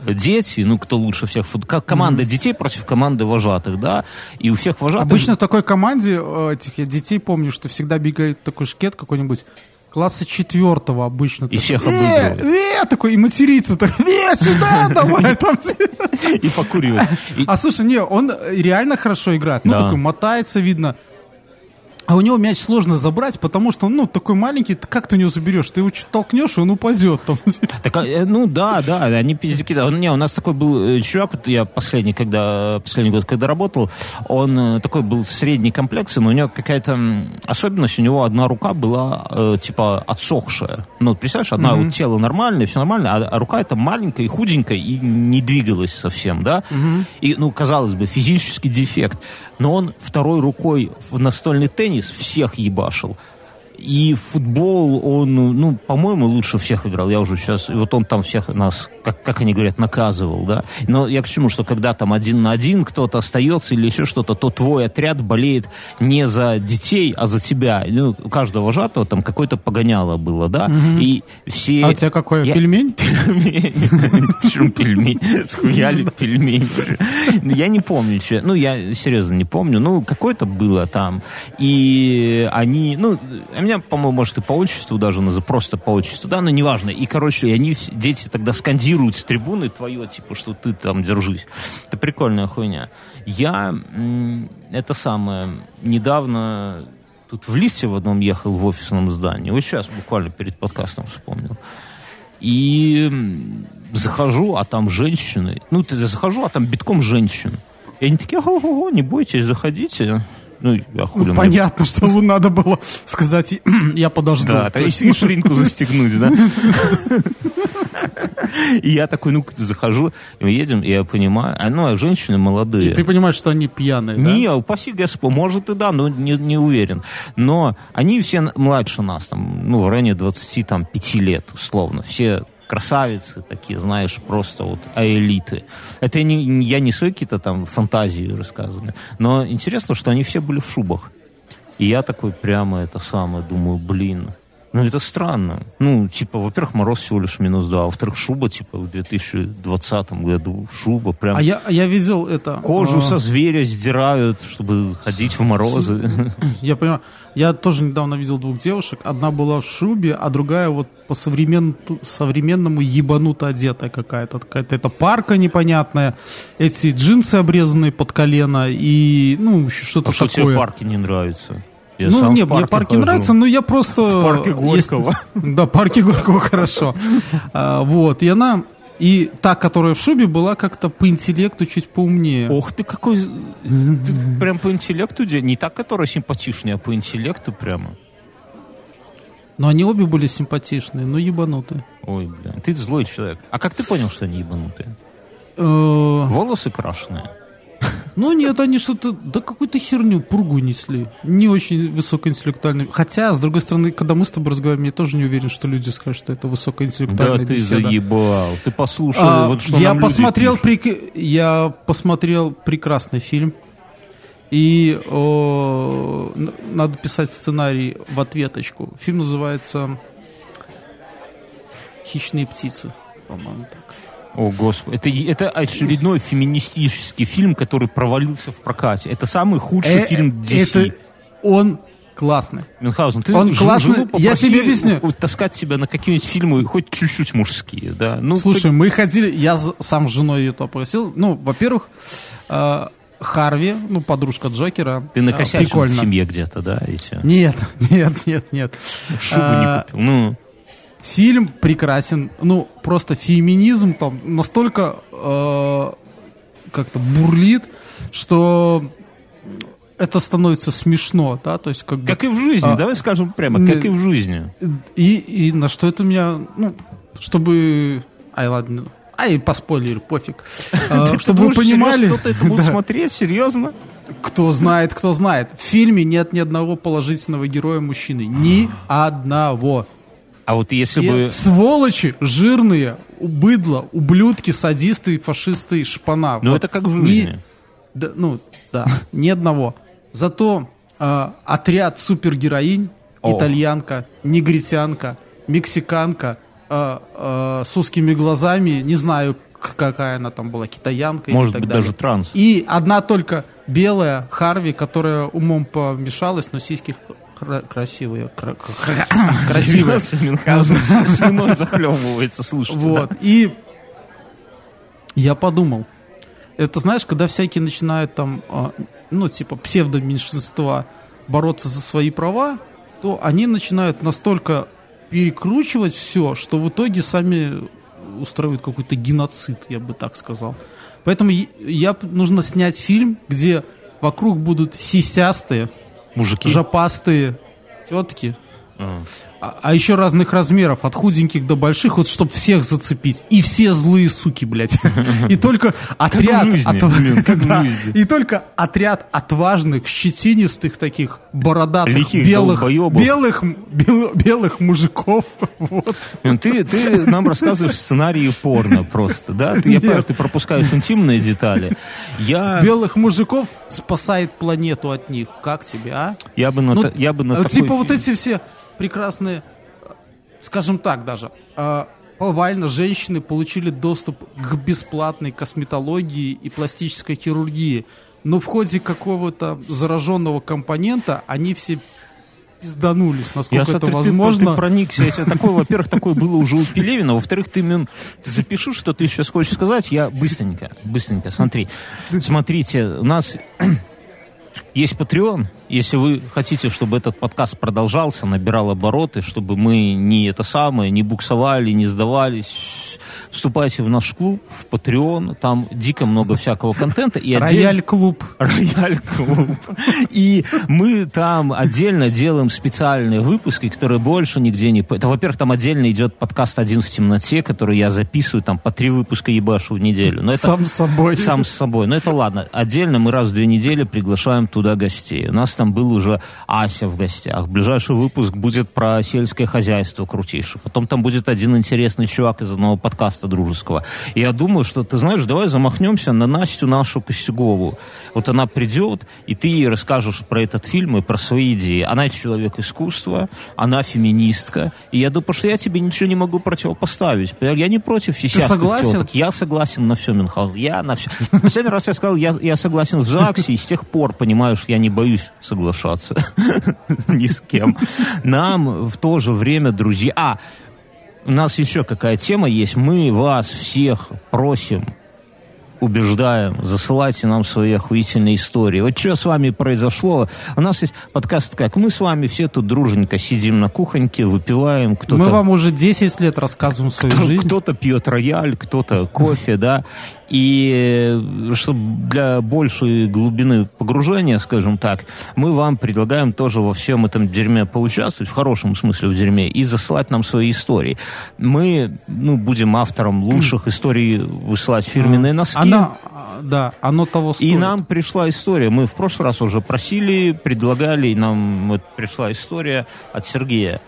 [SPEAKER 2] дети, ну, кто лучше всех, как команда детей против команды вожатых, да, и у всех вожатых...
[SPEAKER 3] Обычно в такой команде э, этих я детей помню, что всегда бегает такой шкет какой-нибудь класса четвертого обычно.
[SPEAKER 2] И всех
[SPEAKER 3] «Э,
[SPEAKER 2] обыгрывает.
[SPEAKER 3] э», такой, и матерится. Так, э, сюда, давай. там все».
[SPEAKER 2] И покуривать. И-
[SPEAKER 3] А слушай, не, он реально хорошо играет. Ну, такой мотается, видно. А у него мяч сложно забрать, потому что, ну, такой маленький, ты как ты у него заберешь? Ты его чуть толкнешь, и он упадет. Там.
[SPEAKER 2] Так, э, ну да, да, они. Да. Не, у нас такой был э, чувак, вот я последний, когда, последний год, когда работал, он э, такой был средней комплекции, но у него какая-то особенность, у него одна рука была э, типа отсохшая. Ну, представляешь, одна вот тело нормальное, все нормально, а, а рука это маленькая и худенькая и не двигалась совсем, да? И, ну, казалось бы, физический дефект. Но он второй рукой в настольный теннис всех ебашил. И футбол он, ну, по-моему, лучше всех играл. Я уже сейчас... Вот он там всех нас, как, как они говорят, наказывал, да. Но я к чему, что когда там один на один кто-то остается или еще что-то, то твой отряд болеет не за детей, а за тебя. Ну, у каждого вожатого там какое-то погоняло было, да. И все...
[SPEAKER 3] А у тебя какой?
[SPEAKER 2] Я-
[SPEAKER 3] Пельмень?
[SPEAKER 2] Пельмень. Почему пельмень? Схуяли пельмень. Я не помню. че- Ну, я серьезно не помню. Ну, какое-то было там. И они... Ну, меня, по-моему, может, и по отчеству даже называют. Просто по отчеству. Да, но неважно. И, короче, они, вс- дети тогда скандируют с трибуны твое, типа, что ты там держись. Это прикольная хуйня. Я... Это самое... Недавно... Тут в лифте в одном ехал в офисном здании. Вот сейчас буквально перед подкастом вспомнил. И захожу, а там женщины. Ну, ты захожу, а там битком женщин. И они такие, ого-го, не бойтесь, заходите. Ну, я хули
[SPEAKER 3] Ну, понятно, что надо было сказать, я подожду.
[SPEAKER 2] Да,
[SPEAKER 3] То есть,
[SPEAKER 2] и ширинку застегнуть, да? И я такой, ну, захожу, мы едем, и я понимаю, а, ну, а женщины молодые.
[SPEAKER 3] И ты понимаешь, что они пьяные,
[SPEAKER 2] Не, да? упаси Господь, может и да, но не, не уверен. Но они все младше нас, там, ну, в районе 25 лет, условно. Все красавицы такие, знаешь, просто вот элиты. Это не, я не свои какие-то там фантазии рассказываю, но интересно, что они все были в шубах. И я такой прямо это самое думаю, блин, ну, это странно. Ну, типа, во-первых, мороз всего лишь минус 2, а во-вторых, шуба, типа, в 2020 году шуба прям...
[SPEAKER 3] А я, я видел это...
[SPEAKER 2] Кожу а... со зверя сдирают, чтобы ходить в морозы.
[SPEAKER 3] Я понимаю. Я тоже недавно видел двух девушек. Одна была в шубе, а другая вот по современ... современному ебануто одетая какая-то. Какая-то это парка непонятная, эти джинсы обрезанные под колено и, ну, что-то а такое. что тебе
[SPEAKER 2] парки не нравятся?
[SPEAKER 3] Я ну, нет, мне парки хожу. нравятся, но я просто...
[SPEAKER 2] В парке Горького.
[SPEAKER 3] Есть... Да, парке Горького хорошо. А, вот, и она... И та, которая в шубе, была как-то по интеллекту чуть поумнее.
[SPEAKER 2] Ох ты какой... Ты прям по интеллекту... Не та, которая симпатичнее, а по интеллекту прямо.
[SPEAKER 3] Но они обе были симпатичные, но ебанутые.
[SPEAKER 2] Ой, бля, ты злой человек. А как ты понял, что они ебанутые? Э, Волосы крашеные.
[SPEAKER 3] Ну нет, они что-то, да какую-то херню, пургу несли. Не очень высокоинтеллектуальный. Хотя, с другой стороны, когда мы с тобой разговариваем, я тоже не уверен, что люди скажут, что это высокоинтеллектуальная
[SPEAKER 2] Да ты
[SPEAKER 3] беседа.
[SPEAKER 2] заебал. Ты послушал,
[SPEAKER 3] а, вот что я посмотрел, при... я посмотрел прекрасный фильм. И о, надо писать сценарий в ответочку. Фильм называется «Хищные птицы», по-моему.
[SPEAKER 2] О, Господи. Это, это очередной феминистический фильм, который провалился в прокате. Это самый худший э, фильм DC.
[SPEAKER 3] Это он классный.
[SPEAKER 2] Мюнхгаузен, ты
[SPEAKER 3] он классный. Я тебе объясню.
[SPEAKER 2] таскать тебя на какие-нибудь фильмы, хоть чуть-чуть мужские, да?
[SPEAKER 3] Ну, Слушай, ты... мы ходили, я сам с женой ее попросил. Ну, во-первых, э, Харви, ну, подружка Джокера.
[SPEAKER 2] Ты накосячил в семье где-то, да, и все?
[SPEAKER 3] Нет, нет, нет, нет.
[SPEAKER 2] Шубу а, не купил, ну...
[SPEAKER 3] Фильм прекрасен. Ну, просто феминизм там настолько э, как-то бурлит, что это становится смешно, да, то есть как бы,
[SPEAKER 2] Как и в жизни, а, давай скажем прямо, как и в жизни.
[SPEAKER 3] И, и на что это меня, ну, чтобы... Ай, ладно, ай, по спойлеру, пофиг.
[SPEAKER 2] А, чтобы вы понимали... Кто-то это будет смотреть, серьезно?
[SPEAKER 3] Кто знает, кто знает. В фильме нет ни одного положительного героя мужчины. Ни одного.
[SPEAKER 2] А вот если Все бы...
[SPEAKER 3] Сволочи, жирные, быдло, ублюдки, садисты, фашисты, шпана.
[SPEAKER 2] Ну, вот это как в жизни.
[SPEAKER 3] Не, да, ну, да, ни одного. Зато э, отряд супергероинь, О. итальянка, негритянка, мексиканка, э, э, с узкими глазами, не знаю, какая она там была, китаянка
[SPEAKER 2] Может
[SPEAKER 3] и так
[SPEAKER 2] быть,
[SPEAKER 3] далее.
[SPEAKER 2] даже транс.
[SPEAKER 3] И одна только белая Харви, которая умом помешалась, но сиськи красивые.
[SPEAKER 2] Красивые. Женой захлебывается, слушайте.
[SPEAKER 3] Вот. И я подумал, это знаешь, когда всякие начинают там, а, ну, типа псевдоменьшинства бороться за свои права, то они начинают настолько перекручивать все, что в итоге сами устраивают какой-то геноцид, я бы так сказал. Поэтому я нужно снять фильм, где вокруг будут сисястые,
[SPEAKER 2] Мужики.
[SPEAKER 3] жопастые тетки. А. А, а еще разных размеров, от худеньких до больших, вот чтобы всех зацепить. И все злые суки, блядь. И только отряд... И только отряд отважных, щетинистых таких, бородатых, белых, белых, белых мужиков.
[SPEAKER 2] Ты, нам рассказываешь сценарии порно просто, да? Я понимаю, ты пропускаешь интимные детали. Я...
[SPEAKER 3] Белых мужиков спасает планету от них. Как тебе, а?
[SPEAKER 2] Я бы на, ну, я бы на
[SPEAKER 3] Типа вот эти все прекрасные, скажем так даже, э, повально женщины получили доступ к бесплатной косметологии и пластической хирургии. Но в ходе какого-то зараженного компонента они все пизданулись, насколько я, это смотрю, возможно.
[SPEAKER 2] Ты, ты проникся. Если такое, во-первых, такое было уже у Пелевина, во-вторых, ты, ты запиши, что ты сейчас хочешь сказать, я быстренько, быстренько, смотри. Смотрите, у нас есть Patreon. Если вы хотите, чтобы этот подкаст продолжался, набирал обороты, чтобы мы не это самое, не буксовали, не сдавались, вступайте в наш клуб, в Patreon, там дико много всякого контента. И
[SPEAKER 3] Рояль-клуб.
[SPEAKER 2] Рояль-клуб. И мы там отдельно делаем специальные выпуски, которые больше нигде не... Это, во-первых, там отдельно идет подкаст «Один в темноте», который я записываю, там по три выпуска ебашу в неделю.
[SPEAKER 3] Но это... Сам с собой.
[SPEAKER 2] Сам с собой. Но это ладно. Отдельно мы раз в две недели приглашаем туда гостей. У нас там был уже Ася в гостях. Ближайший выпуск будет про сельское хозяйство крутейшее. Потом там будет один интересный чувак из одного подкаста дружеского. И я думаю, что, ты знаешь, давай замахнемся на Настю нашу Костюгову. Вот она придет, и ты ей расскажешь про этот фильм и про свои идеи. Она человек искусства, она феминистка. И я думаю, что я тебе ничего не могу противопоставить. Я не против
[SPEAKER 3] Ты согласен? Теток.
[SPEAKER 2] Я согласен на все, Мюнхгаузен. Я на все. Последний раз я сказал, я, я согласен в ЗАГСе, и с тех пор, понимаешь, я не боюсь соглашаться ни с кем. Нам в то же время, друзья... А, у нас еще какая тема есть. Мы вас всех просим убеждаем, засылайте нам свои охуительные истории. Вот что с вами произошло? У нас есть подкаст как мы с вами все тут друженько сидим на кухоньке, выпиваем.
[SPEAKER 3] Кто-то... Мы вам уже 10 лет рассказываем свою
[SPEAKER 2] кто,
[SPEAKER 3] жизнь.
[SPEAKER 2] Кто-то пьет рояль, кто-то кофе, да. И э, чтобы для большей глубины погружения, скажем так, мы вам предлагаем тоже во всем этом дерьме поучаствовать, в хорошем смысле в дерьме, и засылать нам свои истории. Мы ну, будем автором лучших историй высылать фирменные а, носки.
[SPEAKER 3] Она, да, оно того стоит.
[SPEAKER 2] И нам пришла история. Мы в прошлый раз уже просили, предлагали, и нам вот пришла история от Сергея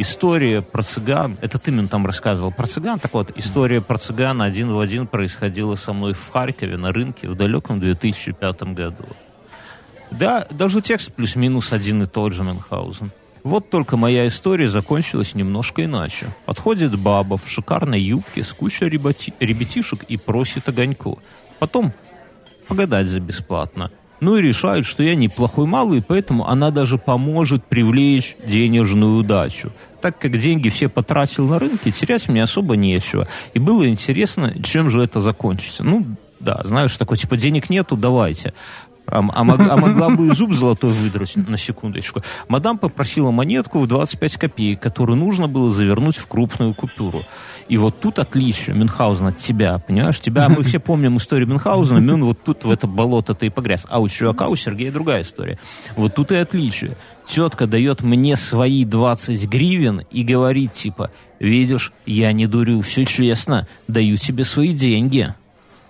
[SPEAKER 2] история про цыган, это ты мне там рассказывал про цыган, так вот, история про цыган один в один происходила со мной в Харькове на рынке в далеком 2005 году. Да, даже текст плюс-минус один и тот же, Мюнхгаузен. Вот только моя история закончилась немножко иначе. Подходит баба в шикарной юбке с кучей ребятишек и просит огоньку. Потом погадать за бесплатно. Ну и решают, что я неплохой малый, поэтому она даже поможет привлечь денежную удачу. Так как деньги все потратил на рынке, терять мне особо нечего. И было интересно, чем же это закончится. Ну, да, знаешь, такой, типа, денег нету, давайте. А, а, мог, а могла бы и зуб золотой выдрать, на секундочку. Мадам попросила монетку в 25 копеек, которую нужно было завернуть в крупную купюру. И вот тут отличие Мюнхгаузена от тебя, понимаешь? Тебя, мы все помним историю Мюнхгаузена, Мюн вот тут в это болото-то и погряз. А у чувака, у Сергея другая история. Вот тут и отличие. Тетка дает мне свои 20 гривен и говорит, типа, видишь, я не дурю, все честно, даю тебе свои деньги.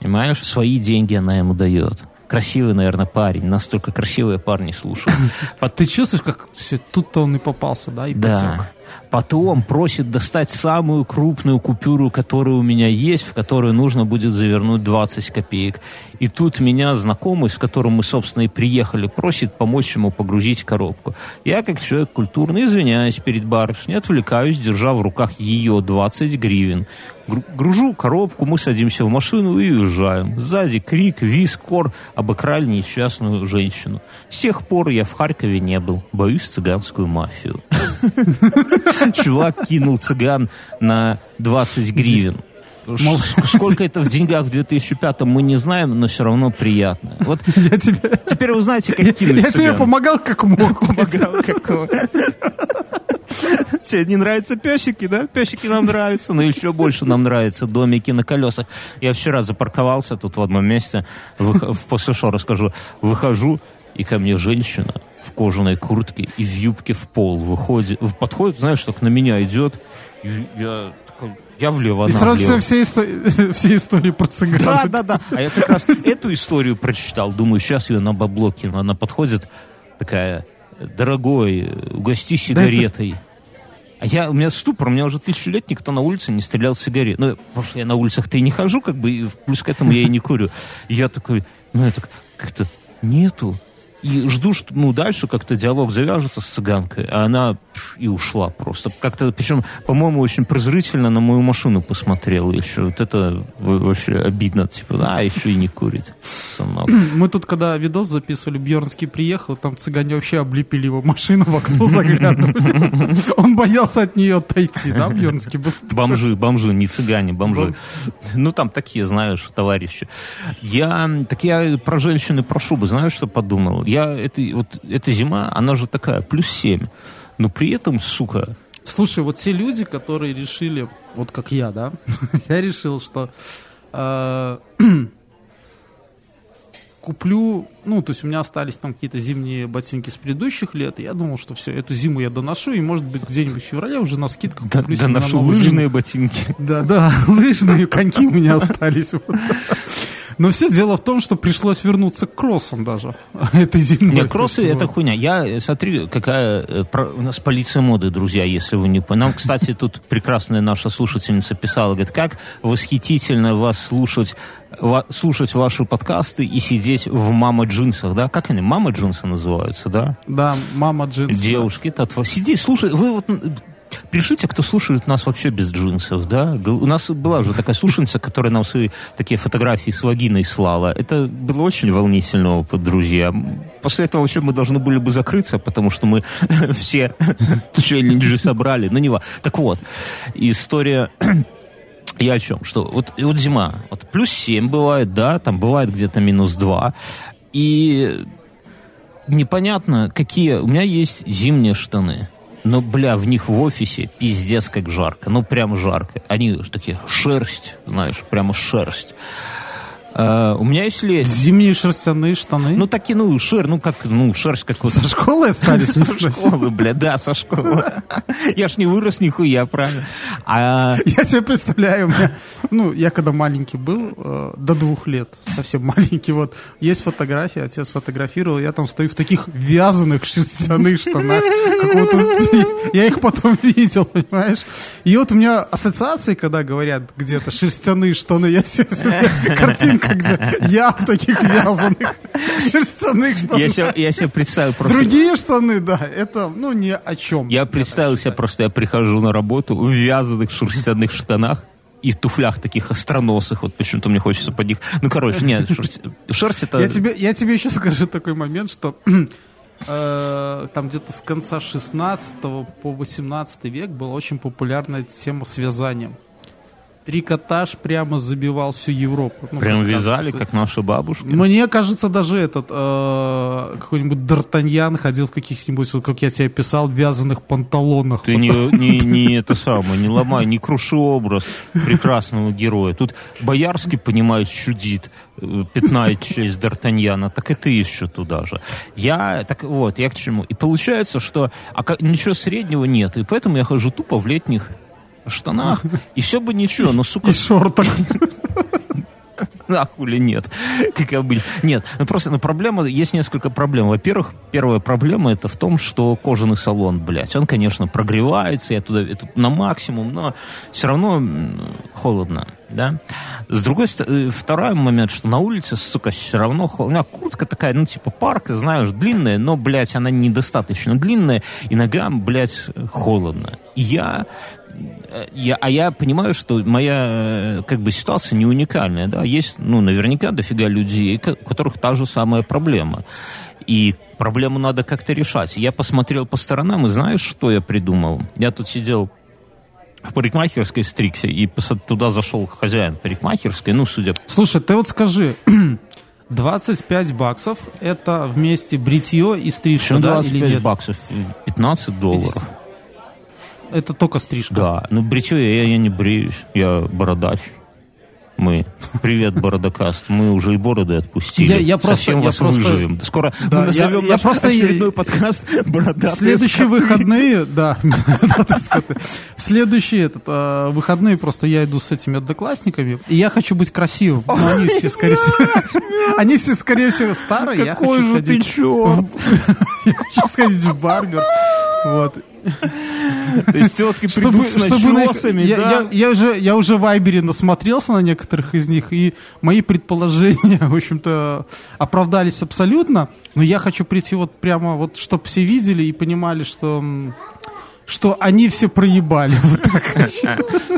[SPEAKER 2] Понимаешь? Свои деньги она ему дает красивый, наверное, парень. Настолько красивые парни слушают.
[SPEAKER 3] Ты чувствуешь, как все, тут-то он и попался, да, и
[SPEAKER 2] Да. Потом просит достать самую крупную купюру, которая у меня есть, в которую нужно будет завернуть 20 копеек. И тут меня знакомый, с которым мы, собственно, и приехали, просит помочь ему погрузить коробку. Я, как человек культурный, извиняюсь перед барышней, отвлекаюсь, держа в руках ее 20 гривен. Гружу коробку, мы садимся в машину и уезжаем. Сзади крик, виз, кор, обыкрали несчастную женщину. С тех пор я в Харькове не был. Боюсь цыганскую мафию. Чувак кинул цыган на 20 гривен. Сколько это в деньгах в 2005 мы не знаем, но все равно приятно. Вот я тебе... теперь вы знаете, как кинуть
[SPEAKER 3] Я тебе помогал как мог.
[SPEAKER 2] Помогал как мог. Тебе не нравятся песики, да? Песики нам нравятся, но еще больше нам нравятся домики на колесах. Я вчера запарковался тут в одном месте, в, после шоу расскажу. Выхожу, и ко мне женщина в кожаной куртке и в юбке в пол выходит, подходит, знаешь, так на меня идет. Я я влево,
[SPEAKER 3] И сразу влево. все, истории, все истории про цыган.
[SPEAKER 2] Да, да, да. А я как раз эту историю прочитал. Думаю, сейчас ее на бабло кину. Она подходит такая, дорогой, угости сигаретой. А я, у меня ступор, у меня уже тысячу лет никто на улице не стрелял сигарет. Ну, потому что я на улицах-то и не хожу, как бы, и плюс к этому я и не курю. И я такой, ну, это как-то нету. И жду, что ну, дальше как-то диалог завяжется с цыганкой, а она и ушла просто. Как-то, причем, по-моему, очень презрительно на мою машину посмотрела еще. Вот это вообще обидно. Типа, а, еще и не курит.
[SPEAKER 3] Мы тут, когда видос записывали, Бьернский приехал, там цыгане вообще облепили его машину, в окно заглядывали. Он боялся от нее отойти, да, Бьернский был?
[SPEAKER 2] Бомжи, бомжи, не цыгане, бомжи. Ну, там такие, знаешь, товарищи. Я, так я про женщины, про шубы, знаешь, что подумал? Я, это, вот, эта зима, она же такая, плюс 7. Но при этом, сука,
[SPEAKER 3] Слушай, вот те люди, которые решили, вот как я, да, я решил, что э, куплю, ну, то есть у меня остались там какие-то зимние ботинки с предыдущих лет, и я думал, что все, эту зиму я доношу, и, может быть, где-нибудь в феврале уже на скидках
[SPEAKER 2] куплю Доношу лыжные зиму. ботинки.
[SPEAKER 3] Да, да, лыжные коньки у меня остались. Но все дело в том, что пришлось вернуться к кроссам даже этой зимой.
[SPEAKER 2] Нет, кроссы это хуйня. Я э, смотрю, какая э, у нас полиция моды, друзья, если вы не поняли. Нам, кстати, тут прекрасная наша слушательница писала, говорит, как восхитительно вас слушать слушать ваши подкасты и сидеть в мама джинсах, да? Как они? Мама джинсы называются, да?
[SPEAKER 3] Да, мама джинсы.
[SPEAKER 2] Девушки, да. сиди, слушай, вы вот Пишите, кто слушает нас вообще без джинсов, да? У нас была же такая слушательница, которая нам свои такие фотографии с вагиной слала. Это было очень волнительный опыт, друзья. После этого вообще мы должны были бы закрыться, потому что мы все челленджи собрали. Ну, не va. Так вот, история я о чем? Что вот, вот зима, вот плюс 7 бывает, да, там бывает где-то минус 2. И непонятно, какие... У меня есть зимние штаны. Но, бля, в них в офисе пиздец как жарко. Ну, прям жарко. Они такие шерсть, знаешь, прямо шерсть. Uh, у меня есть лесть.
[SPEAKER 3] Зимние шерстяные штаны?
[SPEAKER 2] Ну, такие, ну, шер, ну, как, ну, шерсть как вот.
[SPEAKER 3] Со школы остались?
[SPEAKER 2] Со школы, бля, да, со школы. Я ж не вырос нихуя, правильно.
[SPEAKER 3] А... Я себе представляю, ну, я когда маленький был, э, до двух лет, совсем маленький, вот, есть фотография, отец фотографировал, я там стою в таких вязаных шерстяных штанах, я их потом видел, понимаешь? И вот у меня ассоциации, когда говорят где-то шерстяные штаны, я себе картинка, я в таких вязаных шерстяных штанах.
[SPEAKER 2] Я себе, я себе представил просто...
[SPEAKER 3] Другие штаны, да, это, ну, ни о чем.
[SPEAKER 2] Я представил себе просто, я прихожу на работу в вязаных шерстяных штанах, и туфлях таких остроносых, вот почему-то мне хочется под них. Ну, короче, нет, шерсть, шерсть это...
[SPEAKER 3] Я тебе, я тебе еще скажу такой момент, что э, там где-то с конца 16 по 18 век была очень популярная тема с вязанием трикотаж прямо забивал всю Европу.
[SPEAKER 2] Ну, Прям вязали, кажется. как наши бабушки?
[SPEAKER 3] Мне кажется, даже этот э, какой-нибудь Д'Артаньян ходил в каких-нибудь, вот как я тебе писал, вязаных панталонах.
[SPEAKER 2] Ты не, не, не это самое, не ломай, не круши образ прекрасного героя. Тут Боярский, понимаешь, чудит, э, пятнает честь Д'Артаньяна, так и ты еще туда же. Я, так вот, я к чему? И получается, что а, ничего среднего нет, и поэтому я хожу тупо в летних штанах, и все бы ничего, но, сука...
[SPEAKER 3] И шортах.
[SPEAKER 2] А хули нет, как обычно. Нет, ну просто ну, проблема, есть несколько проблем. Во-первых, первая проблема это в том, что кожаный салон, блядь, он, конечно, прогревается, я туда это на максимум, но все равно холодно, да. С другой стороны, э, второй момент, что на улице, сука, все равно холодно. У меня куртка такая, ну, типа парка, знаешь, длинная, но, блядь, она недостаточно длинная, и ногам, блядь, холодно. И я я, а я понимаю, что моя э, как бы ситуация не уникальная, да, есть, ну, наверняка дофига людей, у которых та же самая проблема. И проблему надо как-то решать. Я посмотрел по сторонам, и знаешь, что я придумал? Я тут сидел в парикмахерской стриксе, и туда зашел хозяин парикмахерской, ну, судя...
[SPEAKER 3] Слушай, ты вот скажи, 25 баксов это вместе бритье и стрижка,
[SPEAKER 2] да, 25 или нет? баксов, 15 долларов.
[SPEAKER 3] Это только стрижка.
[SPEAKER 2] Да, ну бритье я, я не бреюсь, я бородач. Мы. Привет, Бородокаст. Мы уже и бороды отпустили. Я, я просто, Совсем я вас просто, выживем. Скоро да, мы назовем я, наш я просто очередной подкаст
[SPEAKER 3] Бородатые Следующие скоты. выходные, да, в следующие этот, а, выходные просто я иду с этими одноклассниками, и я хочу быть красивым. Но они все, скорее всего, они все, скорее всего, старые.
[SPEAKER 2] Какой я хочу же сходить, ты черт!
[SPEAKER 3] Я хочу сходить в барбер. Вот.
[SPEAKER 2] То есть тетки придут с начесами,
[SPEAKER 3] я, да? Я, я, уже, я уже в Вайбере насмотрелся на некоторых из них, и мои предположения, в общем-то, оправдались абсолютно. Но я хочу прийти вот прямо, вот, чтобы все видели и понимали, что что они все проебали. Вот так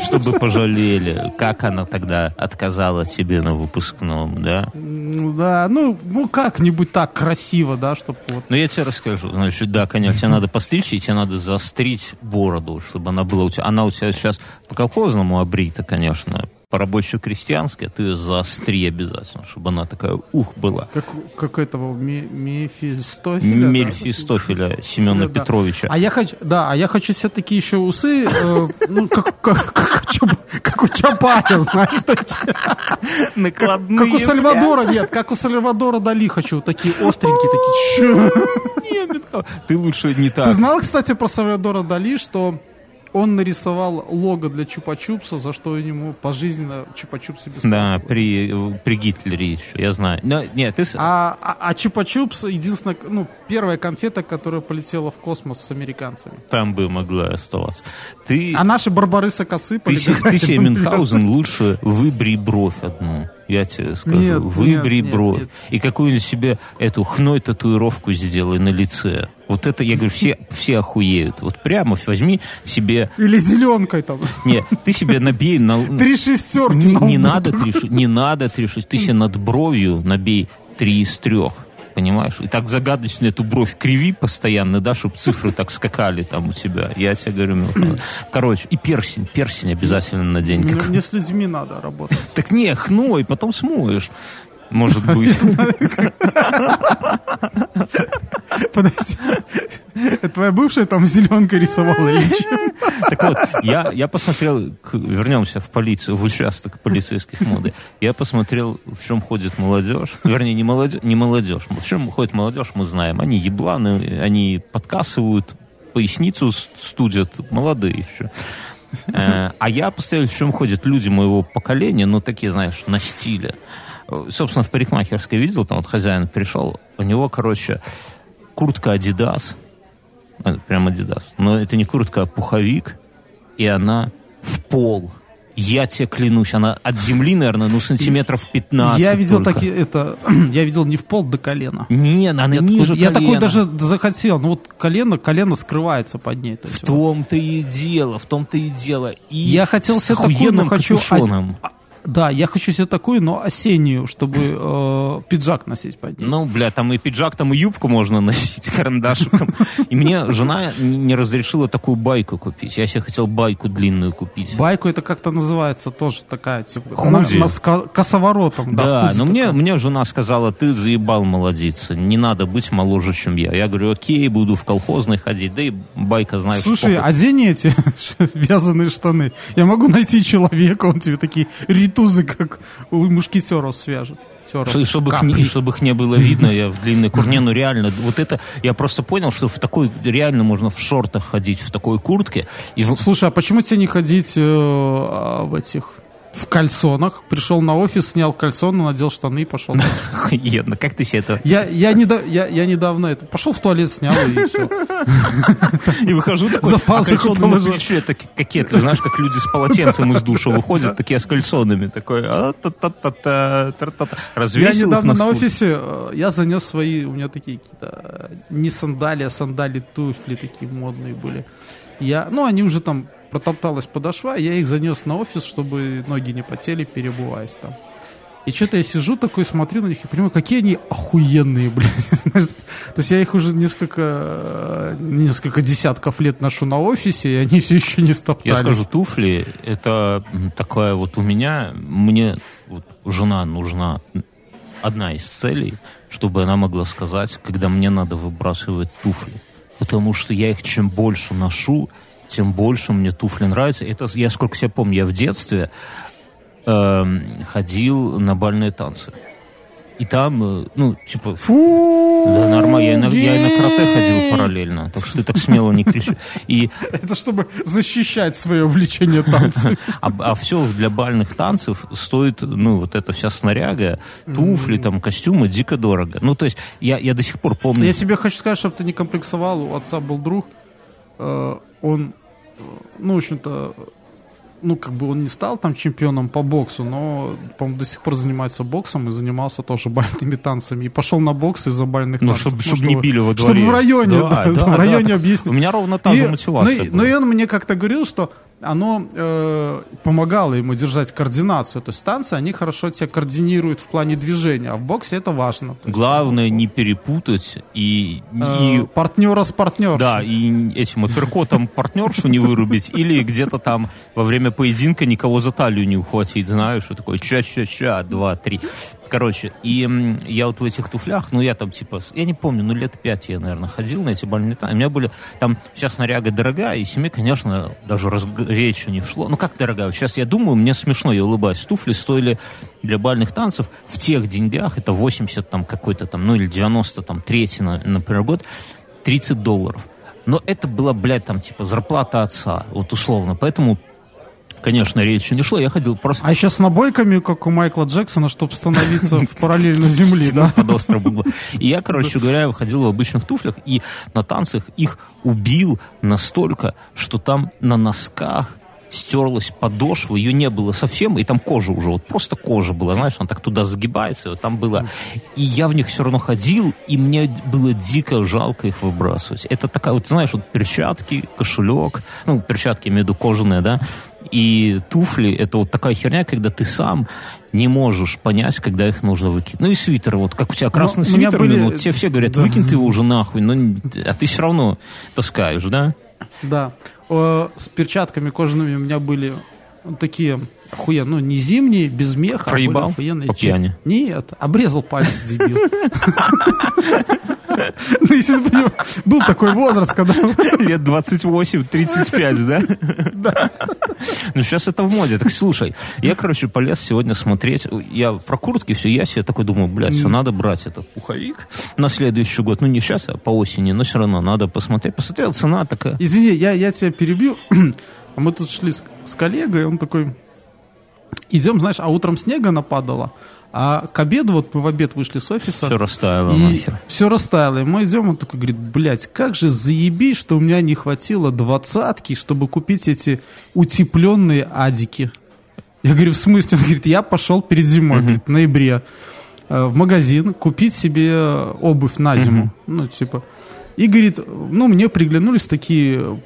[SPEAKER 2] Чтобы пожалели. Как она тогда отказала тебе на выпускном, да?
[SPEAKER 3] Ну да, ну, ну как-нибудь так красиво, да, чтобы вот.
[SPEAKER 2] Ну я тебе расскажу. Значит, да, конечно, тебе надо постричь, и тебе надо заострить бороду, чтобы она была у тебя. Она у тебя сейчас по колхозному обрита, конечно, по-рабоче-крестьянски, а ты ее заостри обязательно, чтобы она такая ух была.
[SPEAKER 3] Как, как этого Мефистофеля?
[SPEAKER 2] Мельфистофеля да? Семена да, Петровича.
[SPEAKER 3] А я хочу, да, а я хочу себе такие еще усы, э, ну, как, как, как, как у Чапая, знаешь, такие. Накладные. Как, как у Сальвадора, нет, как у Сальвадора Дали хочу, такие остренькие, такие.
[SPEAKER 2] Ты лучше не так.
[SPEAKER 3] Ты знал, кстати, про Сальвадора Дали, что он нарисовал лого для Чупа-Чупса, за что ему пожизненно Чупа-Чупсы бесплатно.
[SPEAKER 2] Да, при, при Гитлере еще, я знаю. Но, нет, ты...
[SPEAKER 3] А, а, а Чупа-Чупс единственная, ну, первая конфета, которая полетела в космос с американцами.
[SPEAKER 2] Там бы могла оставаться. Ты...
[SPEAKER 3] А наши барбары-сакацы
[SPEAKER 2] Ты, ты себе Мюнхгаузен лучше выбри бровь одну я тебе скажу. Нет, Выбери нет, бровь. Нет, нет. И какую-нибудь себе эту хной татуировку сделай на лице. Вот это, я говорю, все, все охуеют. Вот прямо возьми себе...
[SPEAKER 3] Или зеленкой там.
[SPEAKER 2] Не, ты себе набей... На...
[SPEAKER 3] Три шестерки.
[SPEAKER 2] Не, не надо три, не надо три шестерки. Ты себе над бровью набей три из трех понимаешь? И так загадочно эту бровь криви постоянно, да, чтобы цифры так скакали там у тебя. Я тебе говорю, ну, короче, и персень, персень обязательно надень.
[SPEAKER 3] Мне, мне с людьми надо работать.
[SPEAKER 2] Так не, хной, потом смоешь может быть.
[SPEAKER 3] Подожди. Твоя бывшая там зеленкой рисовала или
[SPEAKER 2] Так вот, я, я посмотрел, вернемся в полицию, в участок полицейских моды. Я посмотрел, в чем ходит молодежь. Вернее, не молодежь, не молодежь. В чем ходит молодежь, мы знаем. Они ебланы, они подкасывают, поясницу студят, молодые еще. Э, а я посмотрел, в чем ходят люди моего поколения, ну, такие, знаешь, на стиле собственно, в парикмахерской видел, там вот хозяин пришел, у него, короче, куртка Adidas, э, прям Adidas, но это не куртка, а пуховик, и она в пол. Я тебе клянусь, она от земли, наверное, ну, сантиметров 15
[SPEAKER 3] Я видел такие, это, я видел не в пол до колена.
[SPEAKER 2] Не, она я ниже
[SPEAKER 3] такой, Я такой даже захотел, ну вот колено, колено скрывается под ней.
[SPEAKER 2] В том-то и дело, в том-то и дело. И
[SPEAKER 3] я хотел себе такой, но хочу... Капюшоном. Да, я хочу себе такую, но осеннюю, чтобы э, пиджак носить под ней.
[SPEAKER 2] Ну, бля, там и пиджак, там и юбку можно носить карандашиком. И мне жена не разрешила такую байку купить. Я себе хотел байку длинную купить.
[SPEAKER 3] Байку это как-то называется тоже такая, типа, худи. На, косоворотом.
[SPEAKER 2] Да, да но мне, мне жена сказала, ты заебал молодиться, не надо быть моложе, чем я. Я говорю, окей, буду в колхозный ходить, да и байка, знаешь,
[SPEAKER 3] Слушай, одень эти вязаные штаны. Я могу найти человека, он тебе такие тузы, как у мушкетеров свяжет.
[SPEAKER 2] Ш- чтобы, их не, чтобы их не было видно, я в длинной курне, ну реально, вот это, я просто понял, что в такой, реально можно в шортах ходить, в такой куртке.
[SPEAKER 3] И... Слушай, а почему тебе не ходить э, в этих, в кальсонах, пришел на офис, снял кальсоны, надел штаны и пошел.
[SPEAKER 2] Охуенно, как ты себе это...
[SPEAKER 3] Я, я, не, я, я недавно это... Пошел в туалет, снял и все.
[SPEAKER 2] И выхожу такой, а кальсоны на плече, это кокеты, знаешь, как люди с полотенцем из душа выходят, такие с кальсонами, такой... А,
[SPEAKER 3] я недавно на офисе, э, я занес свои, у меня такие какие-то не сандали, а сандали туфли такие модные были. Я, ну, они уже там протопталась подошва, я их занес на офис, чтобы ноги не потели, перебываясь там. И что-то я сижу такой, смотрю на них и понимаю, какие они охуенные, блядь. То есть я их уже несколько, несколько десятков лет ношу на офисе, и они все еще не стоптались.
[SPEAKER 2] Я скажу, туфли, это такая вот у меня, мне вот, жена нужна одна из целей, чтобы она могла сказать, когда мне надо выбрасывать туфли. Потому что я их чем больше ношу, тем больше мне туфли нравятся. Это я сколько себя помню, я в детстве э, ходил на бальные танцы. И там, э, ну, типа... Фу! Да, нормально. Я, на, я и на карате ходил параллельно, так что ты так смело не кричи. И...
[SPEAKER 3] Это чтобы защищать свое увлечение танцами.
[SPEAKER 2] А, а все для бальных танцев стоит, ну, вот эта вся снаряга, туфли, там, костюмы, дико дорого. Ну, то есть, я, я до сих пор помню...
[SPEAKER 3] Я тебе хочу сказать, чтобы ты не комплексовал, у отца был друг, э, он ну, в общем-то, ну, как бы он не стал там чемпионом по боксу, но, по-моему, до сих пор занимается боксом и занимался тоже бальными танцами. И пошел на бокс из-за бальных
[SPEAKER 2] ну,
[SPEAKER 3] танцев.
[SPEAKER 2] Чтобы, ну, чтобы не били во дворе.
[SPEAKER 3] Чтобы в районе, да, да, да, в районе да. объяснить.
[SPEAKER 2] У меня ровно та же мотивация
[SPEAKER 3] ну, ну, и он мне как-то говорил, что оно э, помогало ему держать координацию. То есть станции, они хорошо тебя координируют в плане движения, а в боксе это важно.
[SPEAKER 2] Есть, Главное не перепутать и...
[SPEAKER 3] Э, и партнера с партнершей.
[SPEAKER 2] Да, и этим апперкотом партнершу не вырубить, или где-то там во время поединка никого за талию не ухватить, знаешь, что такое ча-ча-ча, два, три. Короче, и я вот в этих туфлях, ну, я там, типа, я не помню, ну, лет пять я, наверное, ходил на эти бальные танцы. У меня были, там, сейчас снаряга дорогая, и семье, конечно, даже раз, речи не шло. Ну, как дорогая? Сейчас я думаю, мне смешно, я улыбаюсь. Туфли стоили для бальных танцев в тех деньгах, это 80 там какой-то там, ну, или 90 там, третий, например, год, 30 долларов. Но это была, блядь, там, типа, зарплата отца, вот условно. Поэтому конечно, речи не шло, я ходил просто...
[SPEAKER 3] А еще с набойками, как у Майкла Джексона, чтобы становиться в параллельно земли, да?
[SPEAKER 2] Под остров было. И я, короче говоря, выходил в обычных туфлях, и на танцах их убил настолько, что там на носках стерлась подошва, ее не было совсем, и там кожа уже, вот просто кожа была, знаешь, она так туда загибается, вот там было. И я в них все равно ходил, и мне было дико жалко их выбрасывать. Это такая, вот знаешь, вот перчатки, кошелек, ну, перчатки, я имею в виду кожаные, да, и туфли, это вот такая херня, когда ты сам не можешь понять, когда их нужно выкинуть. Ну и свитер, вот как у тебя красный но свитер, были... ну, вот тебе все говорят, да. выкинь ты его уже нахуй, но, а ты все равно таскаешь, да?
[SPEAKER 3] Да с перчатками кожаными у меня были такие охуенно, ну, не зимние, без меха.
[SPEAKER 2] А Проебал? А охуенные. По пьяни?
[SPEAKER 3] Нет, обрезал пальцы, дебил. Ну, если ты понимаешь, был такой возраст, когда...
[SPEAKER 2] Лет 28-35, да? Да. Ну, сейчас это в моде. Так слушай, я, короче, полез сегодня смотреть. Я про куртки все, я себе такой думаю, блядь, все, надо брать этот пуховик на следующий год. Ну, не сейчас, а по осени, но все равно надо посмотреть. Посмотрел, цена такая.
[SPEAKER 3] Извини, я, я тебя перебью. А мы тут шли с, с коллегой, он такой, идем, знаешь, а утром снега нападало. А к обеду, вот мы в обед вышли с офиса.
[SPEAKER 2] Все растаяло
[SPEAKER 3] и нахер. Все растаяло. И мы идем, он такой говорит, блядь, как же заебись, что у меня не хватило двадцатки, чтобы купить эти утепленные адики. Я говорю, в смысле? Он говорит, я пошел перед зимой, uh-huh. говорит, в ноябре, э, в магазин купить себе обувь на зиму. Uh-huh. Ну, типа. И говорит, ну, мне приглянулись такие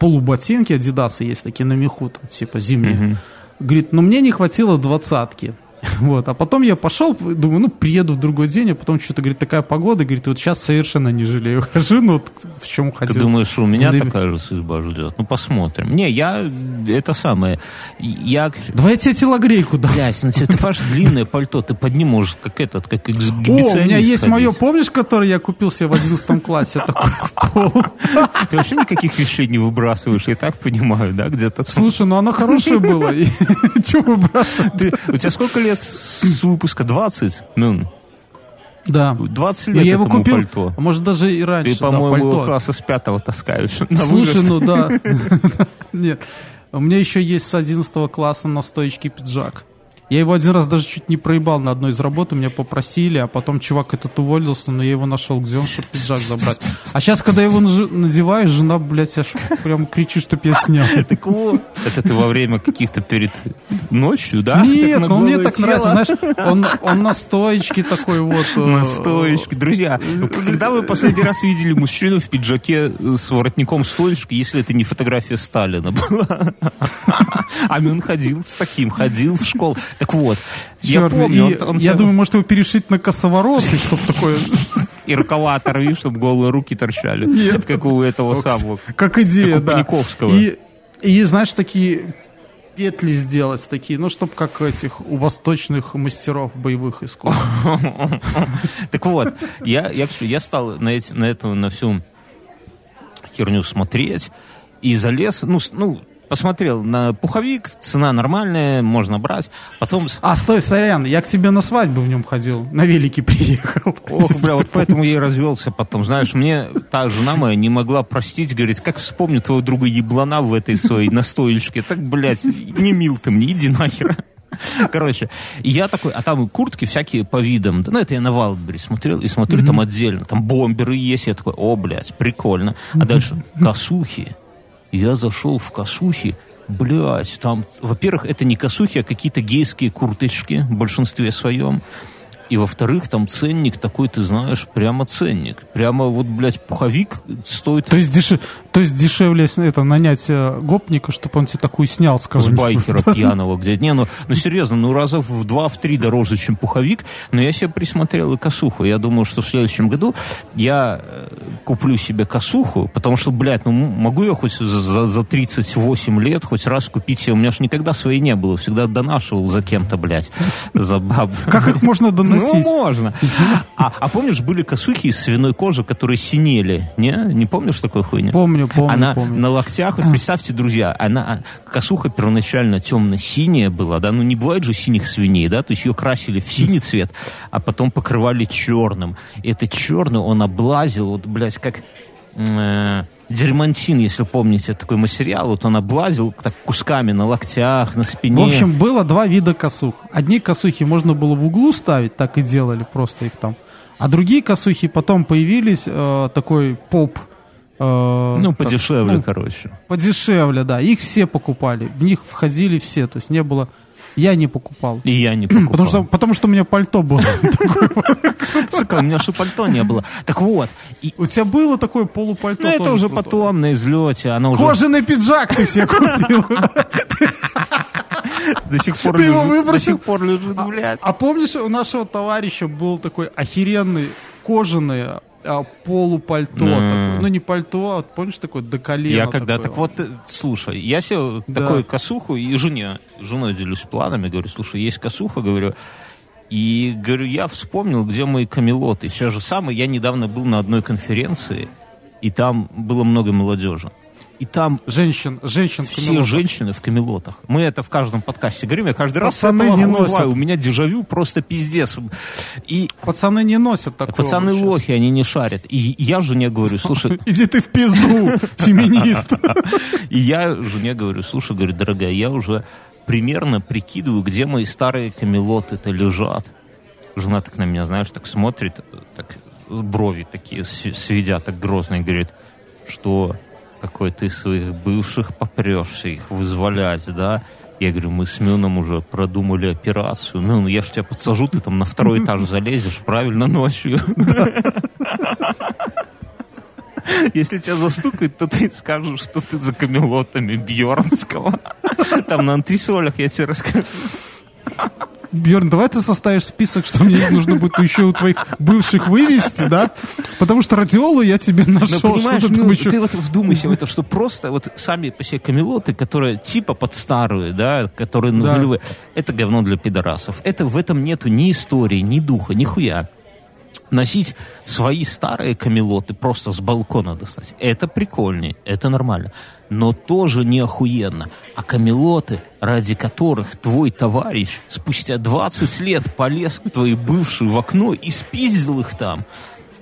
[SPEAKER 3] полуботинки, адидасы есть такие на меху, там, типа зимние. Uh-huh. Говорит, но мне не хватило двадцатки. Вот. А потом я пошел, думаю, ну, приеду в другой день, а потом что-то, говорит, такая погода, говорит, вот сейчас совершенно не жалею. Хожу, ну, вот в чем хотел.
[SPEAKER 2] Ты думаешь, у меня такая же судьба ждет? Ну, посмотрим. Не, я, это самое, я...
[SPEAKER 3] Давай я тебе телогрейку
[SPEAKER 2] дам. Блядь, ну, ты ваше длинное пальто, ты поднимешь, как этот, как
[SPEAKER 3] эксгибиционист. О, у меня есть мое, помнишь, которое я купил себе в 11 классе? Такой пол.
[SPEAKER 2] Ты вообще никаких вещей не выбрасываешь, я так понимаю, да, где-то?
[SPEAKER 3] Слушай, ну оно хорошее было. Чего выбрасывать?
[SPEAKER 2] У тебя сколько лет с выпуска 20, ну,
[SPEAKER 3] да.
[SPEAKER 2] 20 лет я его купил, пальто.
[SPEAKER 3] А может, даже и раньше.
[SPEAKER 2] Ты, по-моему, да, класса с пятого таскаешь.
[SPEAKER 3] Слушай, ну да. Нет. У меня еще есть с 11 класса на стоечке пиджак. Я его один раз даже чуть не проебал на одной из работ, у меня попросили, а потом чувак этот уволился, но я его нашел, где он, чтобы пиджак забрать. А сейчас, когда я его надеваю, жена, блядь, аж прям кричит, чтоб я снял.
[SPEAKER 2] Так вот, это ты во время каких-то перед ночью, да?
[SPEAKER 3] Нет, но мне так нравится, знаешь, он, он на стоечке такой вот.
[SPEAKER 2] Э, на стоечке. Друзья, когда вы последний раз видели мужчину в пиджаке с воротником стоечки, если это не фотография Сталина была? А он ходил с таким, ходил в школу. Так вот,
[SPEAKER 3] я помню. И, он, он я все... думаю, может его перешить на косоворот, и чтобы такое...
[SPEAKER 2] И рукава оторви, чтобы голые руки торчали. Нет. Как у этого самого.
[SPEAKER 3] Как идея, да. И, и, знаешь, такие петли сделать такие, ну, чтобы как этих у восточных мастеров боевых искусств.
[SPEAKER 2] Так вот, я, я, я стал на, эти, на эту, на всю херню смотреть и залез, ну, ну, посмотрел на пуховик, цена нормальная, можно брать. Потом...
[SPEAKER 3] А, стой, сорян, я к тебе на свадьбу в нем ходил, на велике приехал.
[SPEAKER 2] Ох, бля, вот поэтому я и развелся потом. Знаешь, мне та жена моя не могла простить, говорит, как вспомню твоего друга еблана в этой своей настоечке. Так, блядь, не мил ты мне, иди нахер. Короче, я такой, а там куртки всякие по видам. Ну, это я на Валбери смотрел, и смотрю, mm-hmm. там отдельно, там бомберы есть. Я такой, о, блядь, прикольно. А дальше косухи я зашел в косухи, блядь, там, во-первых, это не косухи, а какие-то гейские курточки в большинстве своем. И во-вторых, там ценник такой, ты знаешь, прямо ценник. Прямо вот, блядь, пуховик стоит...
[SPEAKER 3] То есть, деш... То есть дешевле это нанять э, гопника, чтобы он тебе такую снял с
[SPEAKER 2] С байкера пьяного где Не, ну, ну серьезно, ну раза в два, в три дороже, чем пуховик. Но я себе присмотрел и косуху. Я думаю, что в следующем году я э, куплю себе косуху, потому что, блядь, ну могу я хоть за, за 38 лет хоть раз купить себе, у меня же никогда своей не было, всегда донашивал за кем-то, блядь, за бабу.
[SPEAKER 3] Как их можно доносить?
[SPEAKER 2] Ну, можно. А, а помнишь, были косухи из свиной кожи, которые синели, не? Не помнишь такой хуйни?
[SPEAKER 3] Помню, помню,
[SPEAKER 2] Она
[SPEAKER 3] помню.
[SPEAKER 2] на локтях, вот представьте, друзья, она, косуха первоначально темно-синяя была, да, ну не бывает же синих свиней, да, то есть ее красили в синий цвет, а потом покрывали черным. И это черный он облазил, вот, блядь, как э, дермантин, если помните, такой материал, вот он облазил так кусками на локтях, на спине.
[SPEAKER 3] В общем, было два вида косух. Одни косухи можно было в углу ставить, так и делали, просто их там. А другие косухи потом появились, э, такой поп.
[SPEAKER 2] Э, ну, подешевле, так, ну, короче.
[SPEAKER 3] Подешевле, да. Их все покупали. В них входили все. То есть не было я не покупал.
[SPEAKER 2] И я не покупал.
[SPEAKER 3] Потому что, потому что у меня пальто было.
[SPEAKER 2] Сука, у меня же пальто не было. Так вот.
[SPEAKER 3] У тебя было такое полупальто?
[SPEAKER 2] Ну, это уже потом, на излете.
[SPEAKER 3] Кожаный пиджак ты себе купил.
[SPEAKER 2] До сих пор лежит, до сих пор лежит, блядь.
[SPEAKER 3] А помнишь, у нашего товарища был такой охеренный кожаный а, полупальто. Mm. Такое. Ну, не пальто, а помнишь, такое до колена.
[SPEAKER 2] Я когда, такое. так вот, э, слушай, я себе да. такую косуху и жене, женой делюсь планами, говорю, слушай, есть косуха, говорю, и, говорю, я вспомнил, где мои камелоты. Сейчас же самое, я недавно был на одной конференции, и там было много молодежи и там
[SPEAKER 3] женщин, женщин
[SPEAKER 2] все женщины в камелотах. Мы это в каждом подкасте говорим, я каждый раз Пацаны не носят. у меня дежавю просто пиздец. И
[SPEAKER 3] пацаны не носят такого.
[SPEAKER 2] Пацаны сейчас. лохи, они не шарят. И я жене говорю, слушай...
[SPEAKER 3] Иди ты в пизду, феминист.
[SPEAKER 2] И я жене говорю, слушай, говорю, дорогая, я уже примерно прикидываю, где мои старые камелоты-то лежат. Жена так на меня, знаешь, так смотрит, так брови такие сведя, так грозно, и говорит, что какой ты своих бывших попрешься их вызволять, да? Я говорю, мы с Мюном уже продумали операцию. Мюн, я ж тебя подсажу, ты там на второй этаж залезешь, правильно, ночью. Если тебя застукают, то ты скажешь, что ты за камелотами Бьернского. Там на антресолях я тебе расскажу.
[SPEAKER 3] Бьерн, давай ты составишь список, что мне нужно будет еще у твоих бывших вывести, да? Потому что радиолу я тебе нашел.
[SPEAKER 2] Но, понимаешь, ну, еще... ты вот вдумайся в это, что просто вот сами по себе камелоты, которые типа под старые, да, которые да. нулевые, это говно для пидорасов. Это в этом нету ни истории, ни духа, ни хуя носить свои старые камелоты просто с балкона достать. Это прикольнее, это нормально. Но тоже не охуенно. А камелоты, ради которых твой товарищ спустя 20 лет полез к твоей бывшей в окно и спиздил их там,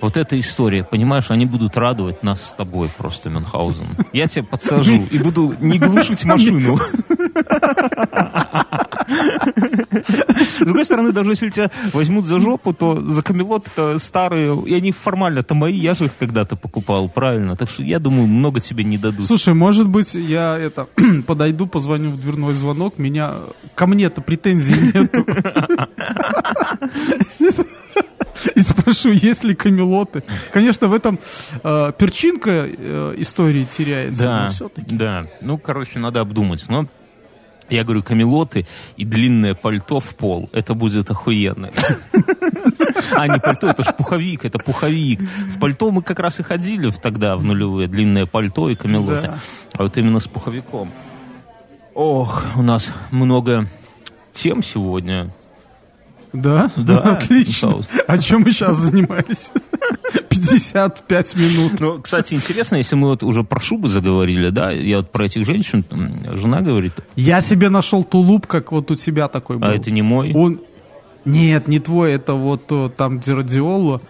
[SPEAKER 2] вот эта история, понимаешь, они будут радовать нас с тобой просто, Мюнхгаузен. Я тебя подсажу и буду не глушить машину. С другой стороны, даже если тебя возьмут за жопу, то за камелот это старые, и они формально-то мои, я же их когда-то покупал, правильно? Так что я думаю, много тебе не дадут.
[SPEAKER 3] Слушай, может быть, я это подойду, позвоню в дверной звонок, меня ко мне-то претензий нету. И спрошу, есть ли камелоты. Конечно, в этом э, перчинка э, истории теряется.
[SPEAKER 2] Да, да. Ну, короче, надо обдумать. Но я говорю, камелоты и длинное пальто в пол. Это будет охуенно. А, не пальто, это ж пуховик, это пуховик. В пальто мы как раз и ходили тогда, в нулевые. Длинное пальто и камелоты. А вот именно с пуховиком. Ох, у нас много тем сегодня.
[SPEAKER 3] Да? Да. Отлично. А чем мы сейчас занимались? 55 минут.
[SPEAKER 2] Ну, кстати, интересно, если мы вот уже про шубы заговорили, да, я вот про этих женщин, жена говорит.
[SPEAKER 3] Я себе нашел тулуп, как вот у тебя такой а был.
[SPEAKER 2] А это не мой?
[SPEAKER 3] Он... Нет, не твой, это вот там Диродиоло.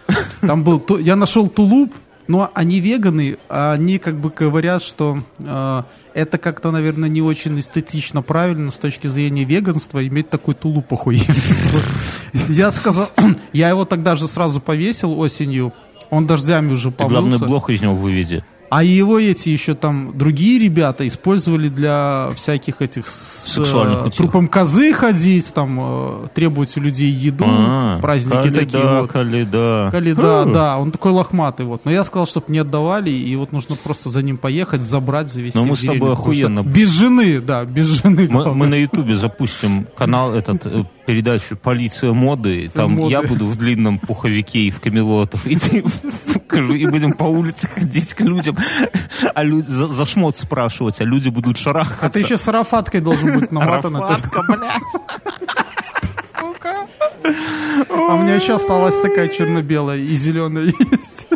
[SPEAKER 3] Там был... Я нашел тулуп, но они веганы, а они как бы говорят, что э, это как-то, наверное, не очень эстетично правильно с точки зрения веганства иметь такой тулуп охуенный. Я сказал, я его тогда же сразу повесил осенью, он дождями уже помылся.
[SPEAKER 2] главный блок из него выведи.
[SPEAKER 3] А его эти еще там другие ребята использовали для всяких этих с э, трупом козы ходить, там э, требовать у людей еду, а, праздники каледа, такие вот.
[SPEAKER 2] Каледа.
[SPEAKER 3] Каледа, Фу. да, он такой лохматый вот. Но я сказал, чтобы не отдавали, и вот нужно просто за ним поехать, забрать, завести.
[SPEAKER 2] Но мы с тобой охуенно.
[SPEAKER 3] Без жены, да, без жены.
[SPEAKER 2] Мы, мы на Ютубе запустим канал этот э, передачу «Полиция моды». Там моды. я буду в длинном пуховике и в камелотах, и ты И будем по улице ходить к людям, а люди за, за шмот спрашивать, а люди будут шарахаться.
[SPEAKER 3] А ты еще с арафаткой должен быть наматан.
[SPEAKER 2] Арафатка, блядь.
[SPEAKER 3] А у меня еще осталась такая черно-белая и зеленая есть.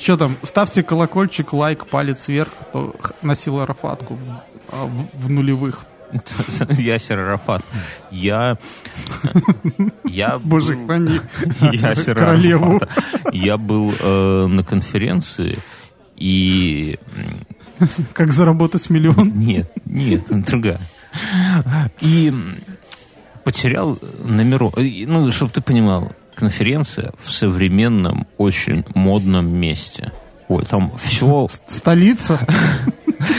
[SPEAKER 3] Что там? Ставьте колокольчик, лайк, палец вверх, кто носил арафатку в, а, в, в нулевых.
[SPEAKER 2] Ясер Арафат. Я...
[SPEAKER 3] я Боже, был, храни
[SPEAKER 2] Ясер королеву. Арафата. Я был э, на конференции и...
[SPEAKER 3] Как заработать миллион?
[SPEAKER 2] Нет, нет, другая. И потерял номерок. Ну, чтобы ты понимал, конференция в современном, очень модном месте. Ой, там все...
[SPEAKER 3] Столица?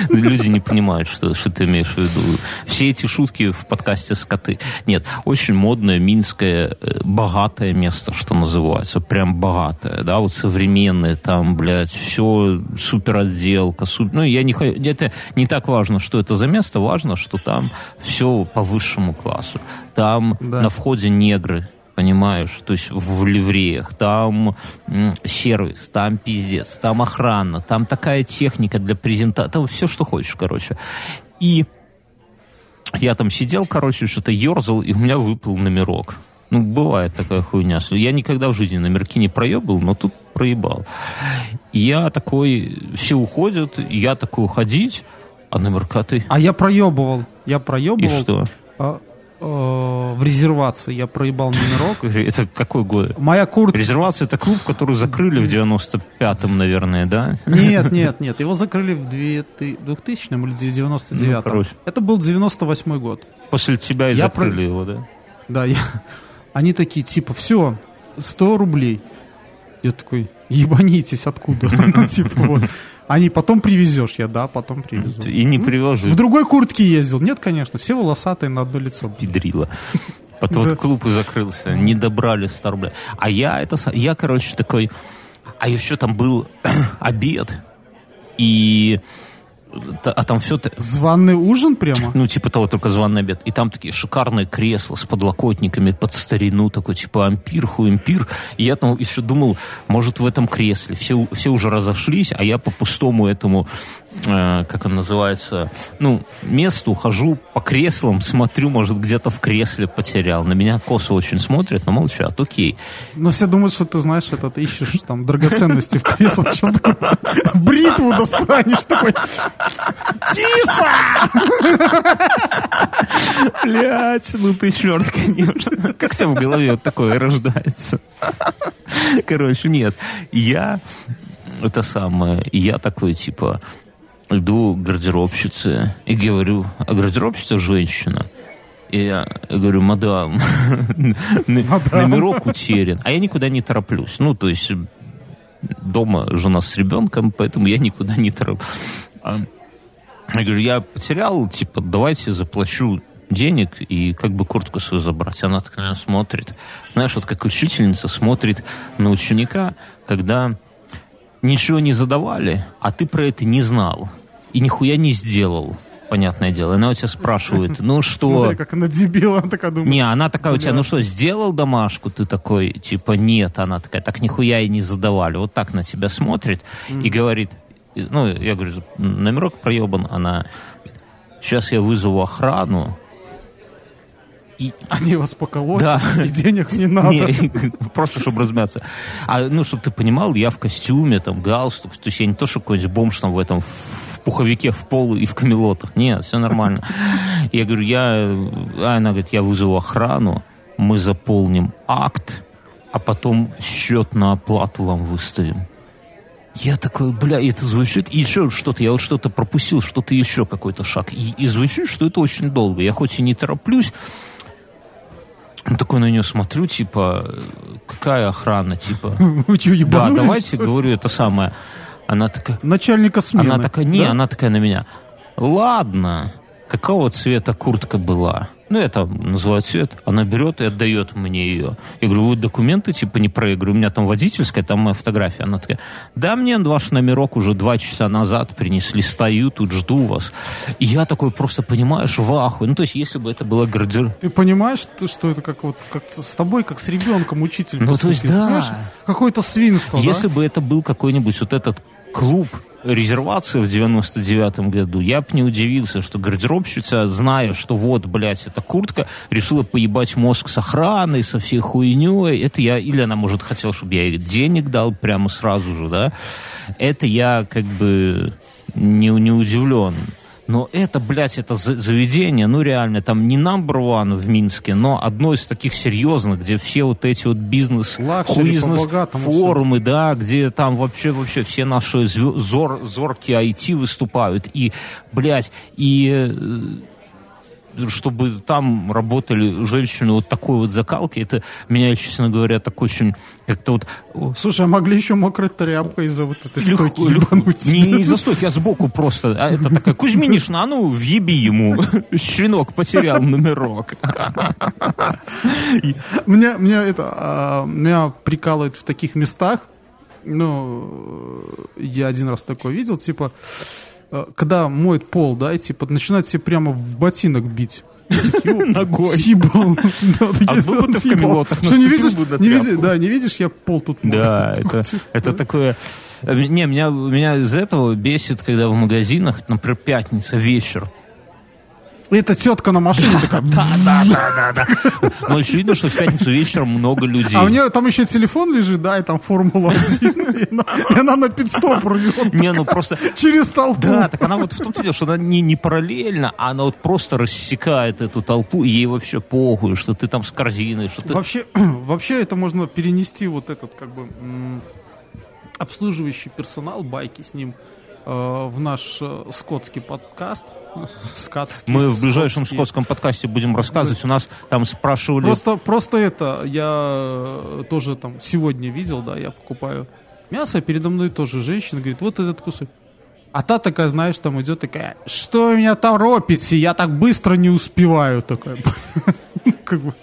[SPEAKER 2] Люди не понимают, что, что ты имеешь в виду. Все эти шутки в подкасте «Скоты». Нет, очень модное, минское, э, богатое место, что называется. Прям богатое, да, вот современное, там, блядь, все супер отделка. Суп... Ну, я не... Это не так важно, что это за место, важно, что там все по высшему классу. Там да. на входе негры, понимаешь, то есть в ливреях, там сервис, там пиздец, там охрана, там такая техника для презентации, там все, что хочешь, короче. И я там сидел, короче, что-то ерзал, и у меня выпал номерок. Ну, бывает такая хуйня. Я никогда в жизни номерки не проебал, но тут проебал. Я такой, все уходят, я такой уходить, а номерка ты...
[SPEAKER 3] А я проебывал. Я проебывал.
[SPEAKER 2] И что?
[SPEAKER 3] Э, в резервации я проебал номерок.
[SPEAKER 2] Это какой год?
[SPEAKER 3] Моя куртка...
[SPEAKER 2] Резервация это клуб, который закрыли в 95-м, наверное, да?
[SPEAKER 3] Нет, нет, нет. Его закрыли в 2000 или 99-м. Ну, это был 98 год.
[SPEAKER 2] После тебя и я закрыли про... его, да?
[SPEAKER 3] Да, я... они такие, типа, все, 100 рублей. Я такой, ебанитесь, откуда? Ну, типа, вот. Они потом привезешь, я да, потом привезу.
[SPEAKER 2] И не привожу.
[SPEAKER 3] В другой куртке ездил. Нет, конечно, все волосатые на одно лицо.
[SPEAKER 2] Педрила. Потом вот клуб и закрылся. Не добрали 100 рублей. А я это... Я, короче, такой... А еще там был обед. И а там все...
[SPEAKER 3] Званный ужин прямо?
[SPEAKER 2] Ну, типа того, только званый обед. И там такие шикарные кресла с подлокотниками под старину, такой типа ампир, хуэмпир. И я там еще думал, может, в этом кресле. Все, все уже разошлись, а я по пустому этому Э, как он называется, ну, месту, хожу по креслам, смотрю, может, где-то в кресле потерял. На меня косо очень смотрят, но молчат, окей.
[SPEAKER 3] Но все думают, что ты, знаешь, это ты ищешь там драгоценности в креслах. Сейчас бритву достанешь, такой, киса!
[SPEAKER 2] Блять, ну ты черт, конечно. Как у тебя в голове вот такое рождается? Короче, нет. Я это самое, я такой, типа, иду к гардеробщице и говорю, а гардеробщица женщина. И я говорю, мадам, номерок утерян. А я никуда не тороплюсь. Ну, то есть дома жена с ребенком, поэтому я никуда не тороплюсь. А, я говорю, я потерял, типа, давайте заплачу денег и как бы куртку свою забрать. Она так на меня смотрит. Знаешь, вот как учительница смотрит на ученика, когда ничего не задавали, а ты про это не знал и нихуя не сделал понятное дело. Она у тебя спрашивает, ну что...
[SPEAKER 3] Смотри, как она дебила, она такая думает.
[SPEAKER 2] Не, она такая у тебя, ну что, сделал домашку? Ты такой, типа, нет. Она такая, так нихуя и не задавали. Вот так на тебя смотрит mm-hmm. и говорит, ну, я говорю, номерок проебан. Она, сейчас я вызову охрану,
[SPEAKER 3] и... Они вас поколотят, да. и денег не надо. Не,
[SPEAKER 2] просто, чтобы размяться. А, ну, чтобы ты понимал, я в костюме, там, галстук. То есть я не то, что какой-нибудь бомж там в этом, в пуховике, в полу и в камелотах. Нет, все нормально. Я говорю, я... А она говорит, я вызову охрану, мы заполним акт, а потом счет на оплату вам выставим. Я такой, бля, это звучит, и еще что-то, я вот что-то пропустил, что-то еще какой-то шаг. И, и звучит, что это очень долго. Я хоть и не тороплюсь, такой на нее смотрю, типа, какая охрана, типа.
[SPEAKER 3] Вы что,
[SPEAKER 2] Да, давайте, говорю, это самое. Она такая...
[SPEAKER 3] Начальника смены.
[SPEAKER 2] Она такая, не, да? она такая на меня. Ладно, какого цвета куртка была? Ну, я там называю цвет, она берет и отдает мне ее. Я говорю, вы документы типа не проигрываю, у меня там водительская, там моя фотография. Она такая, да, мне ваш номерок уже два часа назад принесли, стою тут, жду вас. И я такой просто, понимаешь, в ахуе. Ну, то есть, если бы это было гардер...
[SPEAKER 3] Ты понимаешь, что это как вот как с тобой, как с ребенком учитель
[SPEAKER 2] Ну, то есть, да.
[SPEAKER 3] Какое-то свинство,
[SPEAKER 2] Если
[SPEAKER 3] да?
[SPEAKER 2] бы это был какой-нибудь вот этот клуб, резервации в 99-м году, я бы не удивился, что гардеробщица, зная, что вот, блядь, эта куртка, решила поебать мозг с охраной, со всей хуйней. Это я, или она, может, хотела, чтобы я ей денег дал прямо сразу же, да. Это я как бы не, не удивлен. Но это, блядь, это заведение, ну реально, там не number one в Минске, но одно из таких серьезных, где все вот эти вот бизнес,
[SPEAKER 3] бизнес
[SPEAKER 2] форумы, да, где там вообще, вообще все наши зор, зоркие IT выступают. И, блядь, и э, чтобы там работали женщины вот такой вот закалки, это меня, честно говоря, так очень как-то вот...
[SPEAKER 3] Слушай, а могли еще мокрой тряпкой из-за вот этой легко, стойки ебануть?
[SPEAKER 2] Не, не из-за стойки, а сбоку просто. А это такая, Кузьминишна, а ну, въеби ему. Щенок потерял номерок.
[SPEAKER 3] Меня, меня это, а, меня прикалывает в таких местах, ну, я один раз такое видел, типа, когда моет пол, да, и типа начинает себе прямо в ботинок бить.
[SPEAKER 2] Ногой.
[SPEAKER 3] Съебал.
[SPEAKER 2] А был ты в камелотах
[SPEAKER 3] Что не видишь, не видишь, да, не видишь, я пол тут
[SPEAKER 2] Да, это, это такое... Э, не, меня, меня из этого бесит, когда в магазинах, например, пятница, вечер,
[SPEAKER 3] эта тетка на машине такая...
[SPEAKER 2] Да, да, да, да, да. Но очевидно, что в пятницу вечером много людей.
[SPEAKER 3] А у нее там еще телефон лежит, да, и там Формула-1, и она на пидстоп рвет.
[SPEAKER 2] Не, ну просто...
[SPEAKER 3] Через толпу.
[SPEAKER 2] Да, так она вот в том деле, что она не, не параллельно, а она вот просто рассекает эту толпу, и ей вообще похуй, что ты там с корзиной, что ты...
[SPEAKER 3] Вообще, вообще это можно перенести вот этот, как бы, обслуживающий персонал, байки с ним, э, в наш э, скотский подкаст,
[SPEAKER 2] Скатский, Мы в ближайшем скотские. скотском подкасте будем рассказывать. У нас там спрашивали...
[SPEAKER 3] Просто, просто это, я тоже там сегодня видел, да, я покупаю мясо, передо мной тоже женщина говорит, вот этот кусок. А та такая, знаешь, там идет такая, что вы меня торопите, я так быстро не успеваю. Такая, как бы...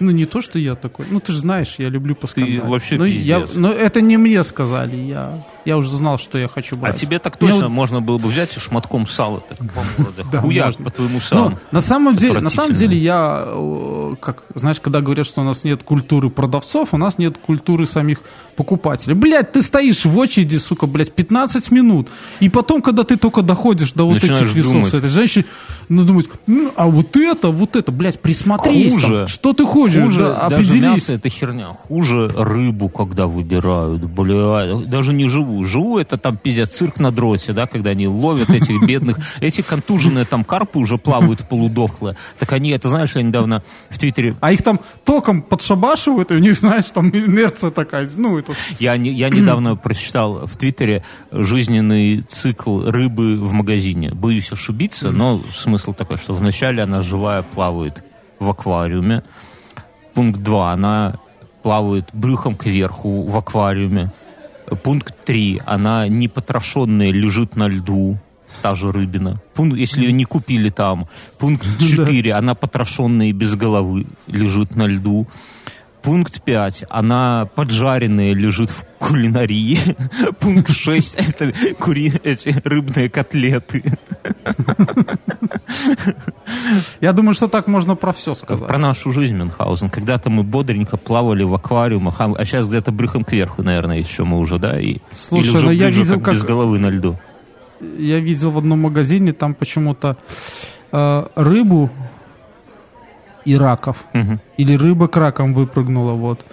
[SPEAKER 3] Ну, не то, что я такой. Ну, ты же знаешь, я люблю поскандалить.
[SPEAKER 2] Ты вообще
[SPEAKER 3] но, я, но это не мне сказали. Я, я уже знал, что я хочу брать.
[SPEAKER 2] А тебе так точно Мне... можно было бы взять и шматком сала так. Да, Хуяк по твоему салу. Ну,
[SPEAKER 3] на самом деле, на самом деле я, как, знаешь, когда говорят, что у нас нет культуры продавцов, у нас нет культуры самих покупателей. Блядь, ты стоишь в очереди, сука, блядь, 15 минут. И потом, когда ты только доходишь до вот Начинаешь этих весов с этой женщиной, ну, думать, ну, а вот это, вот это, блядь, присмотрись. Хуже. Там, что ты хочешь,
[SPEAKER 2] хуже, да, определись. Даже мясо это херня. Хуже рыбу, когда выбирают, блядь. Даже не живу. Живу это там, пиздец, цирк на дроте, да, когда они ловят этих бедных, эти контуженные там карпы уже плавают полудохлые. Так они, это знаешь, я недавно в Твиттере...
[SPEAKER 3] А их там током подшабашивают, и у них, знаешь, там инерция такая, ну, это...
[SPEAKER 2] Я, не, я недавно прочитал в Твиттере жизненный цикл рыбы в магазине. Боюсь ошибиться, но смысл такой, что вначале она живая плавает в аквариуме. Пункт 2. Она плавает брюхом кверху в аквариуме. Пункт 3. Она непотрошенная лежит на льду та же рыбина. Пункт, если ее не купили там. Пункт 4. Она потрошенная и без головы лежит на льду. Пункт 5. Она поджаренная лежит в кулинарии. Пункт 6. Это кури... эти рыбные котлеты.
[SPEAKER 3] Я думаю, что так можно про все сказать.
[SPEAKER 2] Про нашу жизнь, Мюнхгаузен. Когда-то мы бодренько плавали в аквариумах, а, а сейчас где-то брюхом кверху, наверное, еще мы уже, да? И,
[SPEAKER 3] Слушай, или уже ну я видел, как...
[SPEAKER 2] без головы на льду.
[SPEAKER 3] Я видел в одном магазине, там почему-то э, рыбу и раков. Угу. Или рыба к ракам выпрыгнула, вот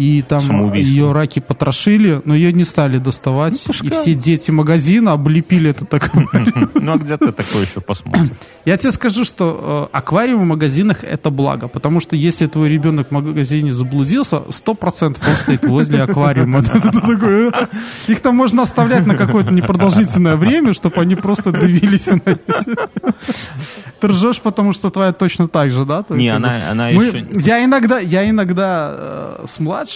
[SPEAKER 3] и там ее раки потрошили, но ее не стали доставать. Ну, и все дети магазина облепили это так.
[SPEAKER 2] Ну, а где ты такое еще посмотришь?
[SPEAKER 3] Я тебе скажу, что э, аквариум в магазинах это благо, потому что если твой ребенок в магазине заблудился, сто процентов он стоит возле аквариума. «Э, их там можно оставлять на какое-то непродолжительное время, чтобы они просто давились на Ты ржешь, потому что твоя точно так же, да?
[SPEAKER 2] Не, она еще...
[SPEAKER 3] Я иногда, я иногда э, с младшим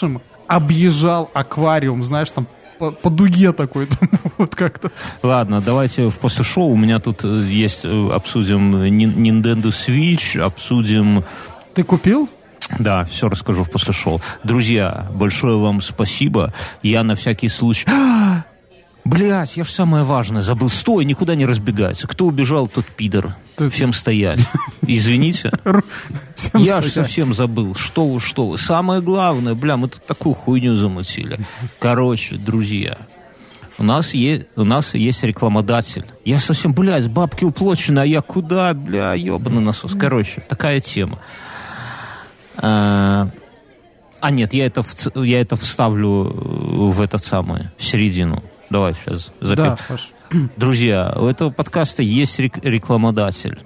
[SPEAKER 3] объезжал аквариум, знаешь, там по, по дуге такой, вот как-то.
[SPEAKER 2] Ладно, давайте в после шоу у меня тут э, есть, э, обсудим Nintendo Switch, обсудим...
[SPEAKER 3] Ты купил?
[SPEAKER 2] Да, все расскажу в после шоу. Друзья, большое вам спасибо. Я на всякий случай... Блять, я ж самое важное забыл. Стой, никуда не разбегайся. Кто убежал, тот пидор. Ты... Всем стоять. Извините. я ж совсем забыл. Что вы, что вы. Самое главное, бля, мы тут такую хуйню замутили. Короче, друзья, у нас есть, у нас есть рекламодатель. Я совсем, блядь, бабки уплочены, а я куда, бля, ебаный насос. Короче, такая тема. А, а нет, я это, я это вставлю в этот самый, в середину. Давай сейчас запи... Да, Друзья, у этого подкаста есть рекламодатель.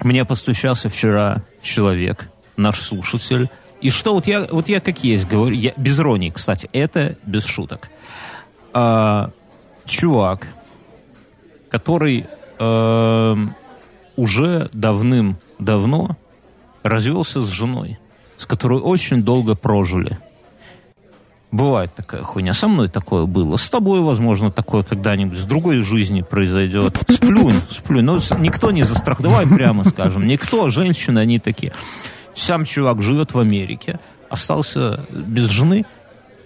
[SPEAKER 2] Мне постучался вчера человек, наш слушатель. И что вот я, вот я как есть говорю, я, без иронии, кстати, это без шуток. А, чувак, который а, уже давным-давно развелся с женой, с которой очень долго прожили. Бывает такая хуйня. Со мной такое было. С тобой, возможно, такое когда-нибудь. С другой жизни произойдет. Сплюнь, сплюнь. Но ну, никто не застрах. Давай прямо скажем. Никто, женщины, они такие. Сам чувак живет в Америке, остался без жены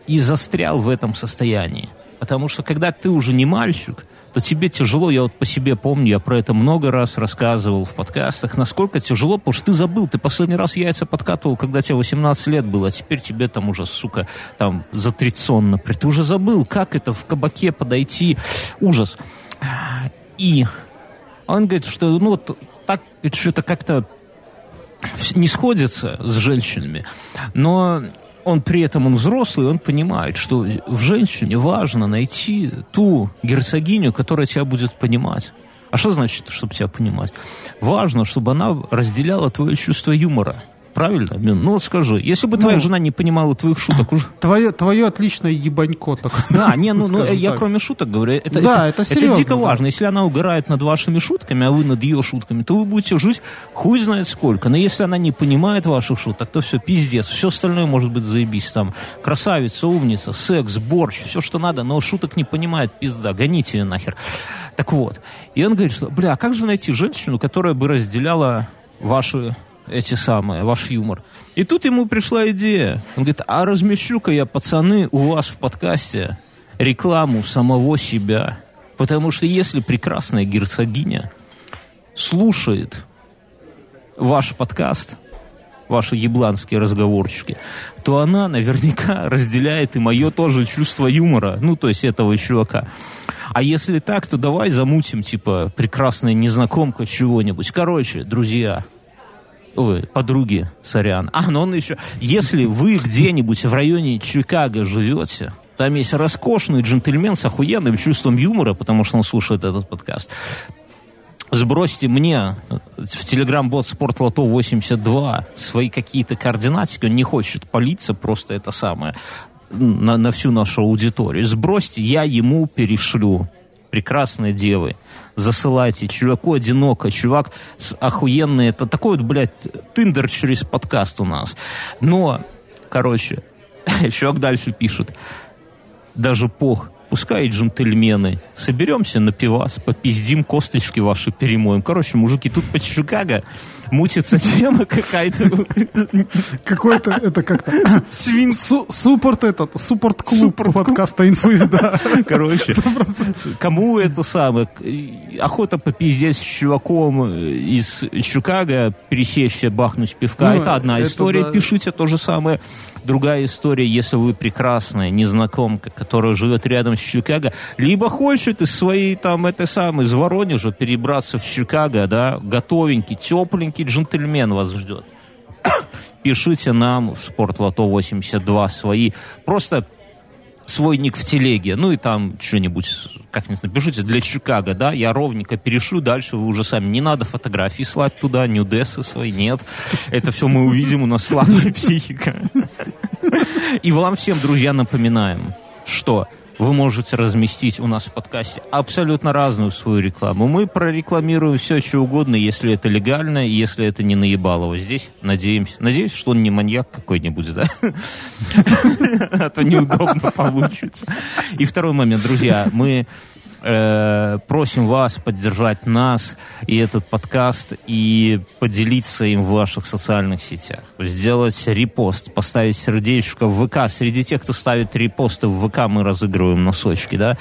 [SPEAKER 2] и застрял в этом состоянии. Потому что когда ты уже не мальчик, то тебе тяжело, я вот по себе помню, я про это много раз рассказывал в подкастах, насколько тяжело, потому что ты забыл, ты последний раз яйца подкатывал, когда тебе 18 лет было, а теперь тебе там уже, сука, там за 30 например. Ты уже забыл, как это в кабаке подойти. Ужас. И он говорит, что ну вот так что-то как-то не сходится с женщинами, но он при этом он взрослый, он понимает, что в женщине важно найти ту герцогиню, которая тебя будет понимать. А что значит, чтобы тебя понимать? Важно, чтобы она разделяла твое чувство юмора. Правильно? Ну вот скажи, если бы твоя ну, жена не понимала твоих шуток уже...
[SPEAKER 3] Твое, твое отличное ебанько такое.
[SPEAKER 2] Да, не, ну, ну я кроме шуток говорю, это, да, это, это, серьезно, это дико да. важно. Если она угорает над вашими шутками, а вы над ее шутками, то вы будете жить хуй знает сколько. Но если она не понимает ваших шуток, то все, пиздец. Все остальное может быть заебись. Там красавица, умница, секс, борщ, все, что надо, но шуток не понимает, пизда, гоните ее нахер. Так вот. И он говорит, что, бля, а как же найти женщину, которая бы разделяла ваши эти самые, ваш юмор. И тут ему пришла идея. Он говорит, а размещу-ка я, пацаны, у вас в подкасте рекламу самого себя. Потому что если прекрасная герцогиня слушает ваш подкаст, ваши ебланские разговорчики, то она наверняка разделяет и мое тоже чувство юмора, ну, то есть этого чувака. А если так, то давай замутим, типа, прекрасная незнакомка чего-нибудь. Короче, друзья, Ой, подруги, сорян. А, но он еще... Если вы где-нибудь в районе Чикаго живете, там есть роскошный джентльмен с охуенным чувством юмора, потому что он слушает этот подкаст. Сбросьте мне в телеграм-бот спортлото 82 свои какие-то координатики. Он не хочет палиться, просто это самое, на, на всю нашу аудиторию. Сбросьте, я ему перешлю прекрасные девы. Засылайте. Чуваку одиноко. Чувак с охуенный. Это такой вот, блядь, тиндер через подкаст у нас. Но, короче, чувак дальше пишет. Даже пох пускай джентльмены, соберемся на пивас, попиздим, косточки ваши перемоем. Короче, мужики, тут по Чикаго мутится тема какая-то.
[SPEAKER 3] Какой-то, это как-то... Свин... Суппорт этот, суппорт-клуб подкаста инфы, да.
[SPEAKER 2] Короче, кому это самое? Охота попиздеть с чуваком из Чикаго, пересечься, бахнуть пивка. Ну, это одна история. Пишите то же самое. Другая история, если вы прекрасная незнакомка, которая живет рядом с Чикаго, либо хочет из своей там, этой самой, из Воронежа перебраться в Чикаго, да, готовенький, тепленький джентльмен вас ждет. Пишите нам в Спортлото 82 свои, просто свой ник в телеге, ну и там что-нибудь, как-нибудь напишите для Чикаго, да, я ровненько перешлю, дальше вы уже сами, не надо фотографии слать туда, нюдесы свои, нет, это все мы увидим, у нас слабая психика. И вам всем, друзья, напоминаем, что вы можете разместить у нас в подкасте абсолютно разную свою рекламу. Мы прорекламируем все, что угодно, если это легально, если это не наебалово. Здесь надеемся. Надеюсь, что он не маньяк какой-нибудь, да? А то неудобно получится. И второй момент, друзья, мы Э, просим вас поддержать нас и этот подкаст и поделиться им в ваших социальных сетях. Сделать репост, поставить сердечко в ВК. Среди тех, кто ставит репосты в ВК, мы разыгрываем носочки, да.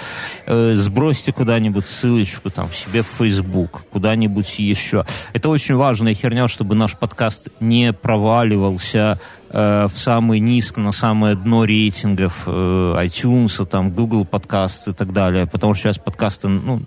[SPEAKER 2] Э, сбросьте куда-нибудь ссылочку там себе в Facebook, куда-нибудь еще. Это очень важная херня, чтобы наш подкаст не проваливался э, в самый низко, на самое дно рейтингов э, iTunes, там, Google подкаст и так далее, потому что сейчас подкасты, ну,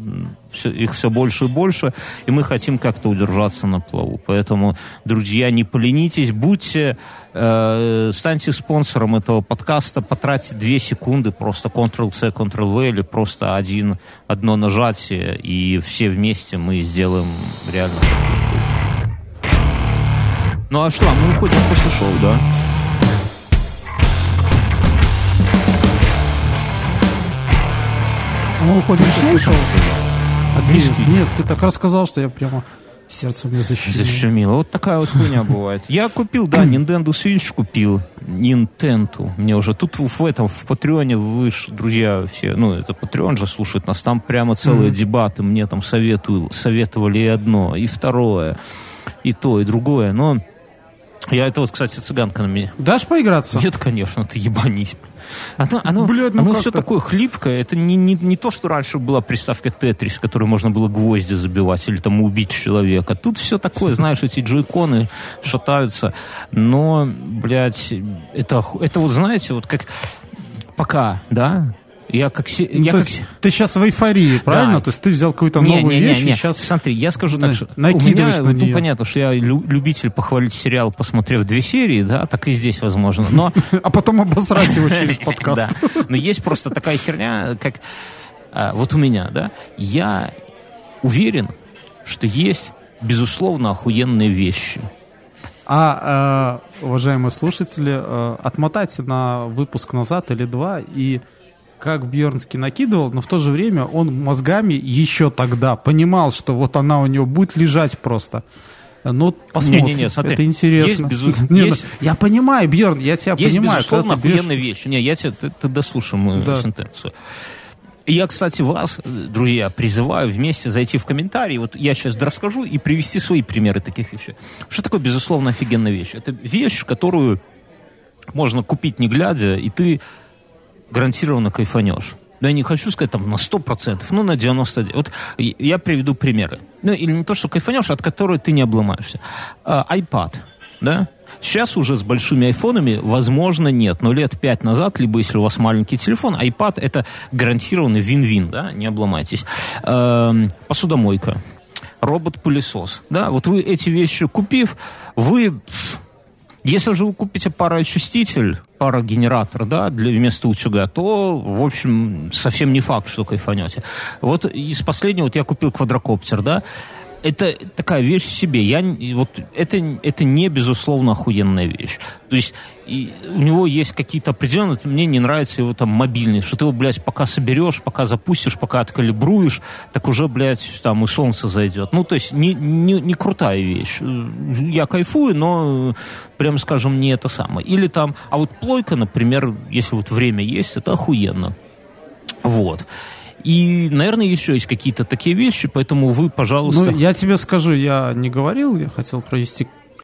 [SPEAKER 2] все, их все больше и больше, и мы хотим как-то удержаться на плаву. Поэтому, друзья, не поленитесь, будьте, э, станьте спонсором этого подкаста, потратьте две секунды, просто Ctrl-C, Ctrl-V или просто один, одно нажатие, и все вместе мы сделаем реально ну а что, мы уходим после шоу, да?
[SPEAKER 3] Мы уходим после шоу. Надеюсь, нет, ты так рассказал, что я прямо сердце мне защемило.
[SPEAKER 2] Защемило. Вот такая вот хуйня бывает. Я купил, да, Nintendo Switch купил. Nintendo. Мне уже тут в этом, в Патреоне вы, друзья, все, ну, это Патреон же слушает нас, там прямо целые mm-hmm. дебаты. Мне там советую, советовали и одно, и второе, и то, и другое. Но я это вот, кстати, цыганка на меня.
[SPEAKER 3] Дашь поиграться?
[SPEAKER 2] Нет, конечно, ты ебанись. Оно, оно, Блядь, ну оно все такое хлипкое. Это не, не, не то, что раньше была приставка Тетрис, которой можно было гвозди забивать или там убить человека. Тут все такое, знаешь, эти джойконы шатаются. Но, блядь, это, это вот, знаете, вот как пока, да, я как... Ну,
[SPEAKER 3] я
[SPEAKER 2] как...
[SPEAKER 3] ты сейчас в эйфории, правильно? Да. То есть ты взял какую-то не, новую не, вещь
[SPEAKER 2] не, не.
[SPEAKER 3] и сейчас...
[SPEAKER 2] Смотри, я скажу так, что... Накидываешь меня, на ну, нее. понятно, что я любитель похвалить сериал, посмотрев две серии, да, так и здесь возможно, но...
[SPEAKER 3] А потом обосрать его через подкаст.
[SPEAKER 2] Но есть просто такая херня, как... А, вот у меня, да, я уверен, что есть, безусловно, охуенные вещи.
[SPEAKER 3] А, э, уважаемые слушатели, э, отмотайте на выпуск назад или два и как Бьернский накидывал, но в то же время он мозгами еще тогда понимал, что вот она у него будет лежать просто. Ну, посмотрим. Не, не, не, смотри, это интересно. Есть, безу... не, есть... Ну, я понимаю, Бьерн, я тебя есть, понимаю.
[SPEAKER 2] Есть, безусловно, охуенная берешь... вещь. Не, я тебя, ты, ты дослушай мою да. сентенцию. Я, кстати, вас, друзья, призываю вместе зайти в комментарии. Вот я сейчас расскажу и привести свои примеры таких вещей. Что такое, безусловно, офигенная вещь? Это вещь, которую можно купить не глядя, и ты гарантированно кайфанешь. Да я не хочу сказать там на 100%, ну на 99%. Вот я приведу примеры. Ну или не то, что кайфанешь, от которой ты не обломаешься. А, iPad, да? Сейчас уже с большими айфонами, возможно, нет. Но лет пять назад, либо если у вас маленький телефон, iPad это гарантированный вин-вин, да, не обломайтесь. Эм, посудомойка, робот-пылесос, да, вот вы эти вещи купив, вы если же вы купите пароочиститель, парогенератор, да, для вместо утюга, то, в общем, совсем не факт, что кайфанете. Вот из последнего, вот я купил квадрокоптер, да, это такая вещь в себе. Я, вот, это, это не, безусловно, охуенная вещь. То есть и у него есть какие-то определенные... Мне не нравится его там мобильность, что ты его, блядь, пока соберешь, пока запустишь, пока откалибруешь, так уже, блядь, там и солнце зайдет. Ну, то есть не, не, не крутая вещь. Я кайфую, но, прям скажем, не это самое. Или там... А вот плойка, например, если вот время есть, это охуенно. Вот. И, наверное, еще есть какие-то такие вещи, поэтому вы, пожалуйста...
[SPEAKER 3] Ну, я тебе скажу, я не говорил, я хотел провести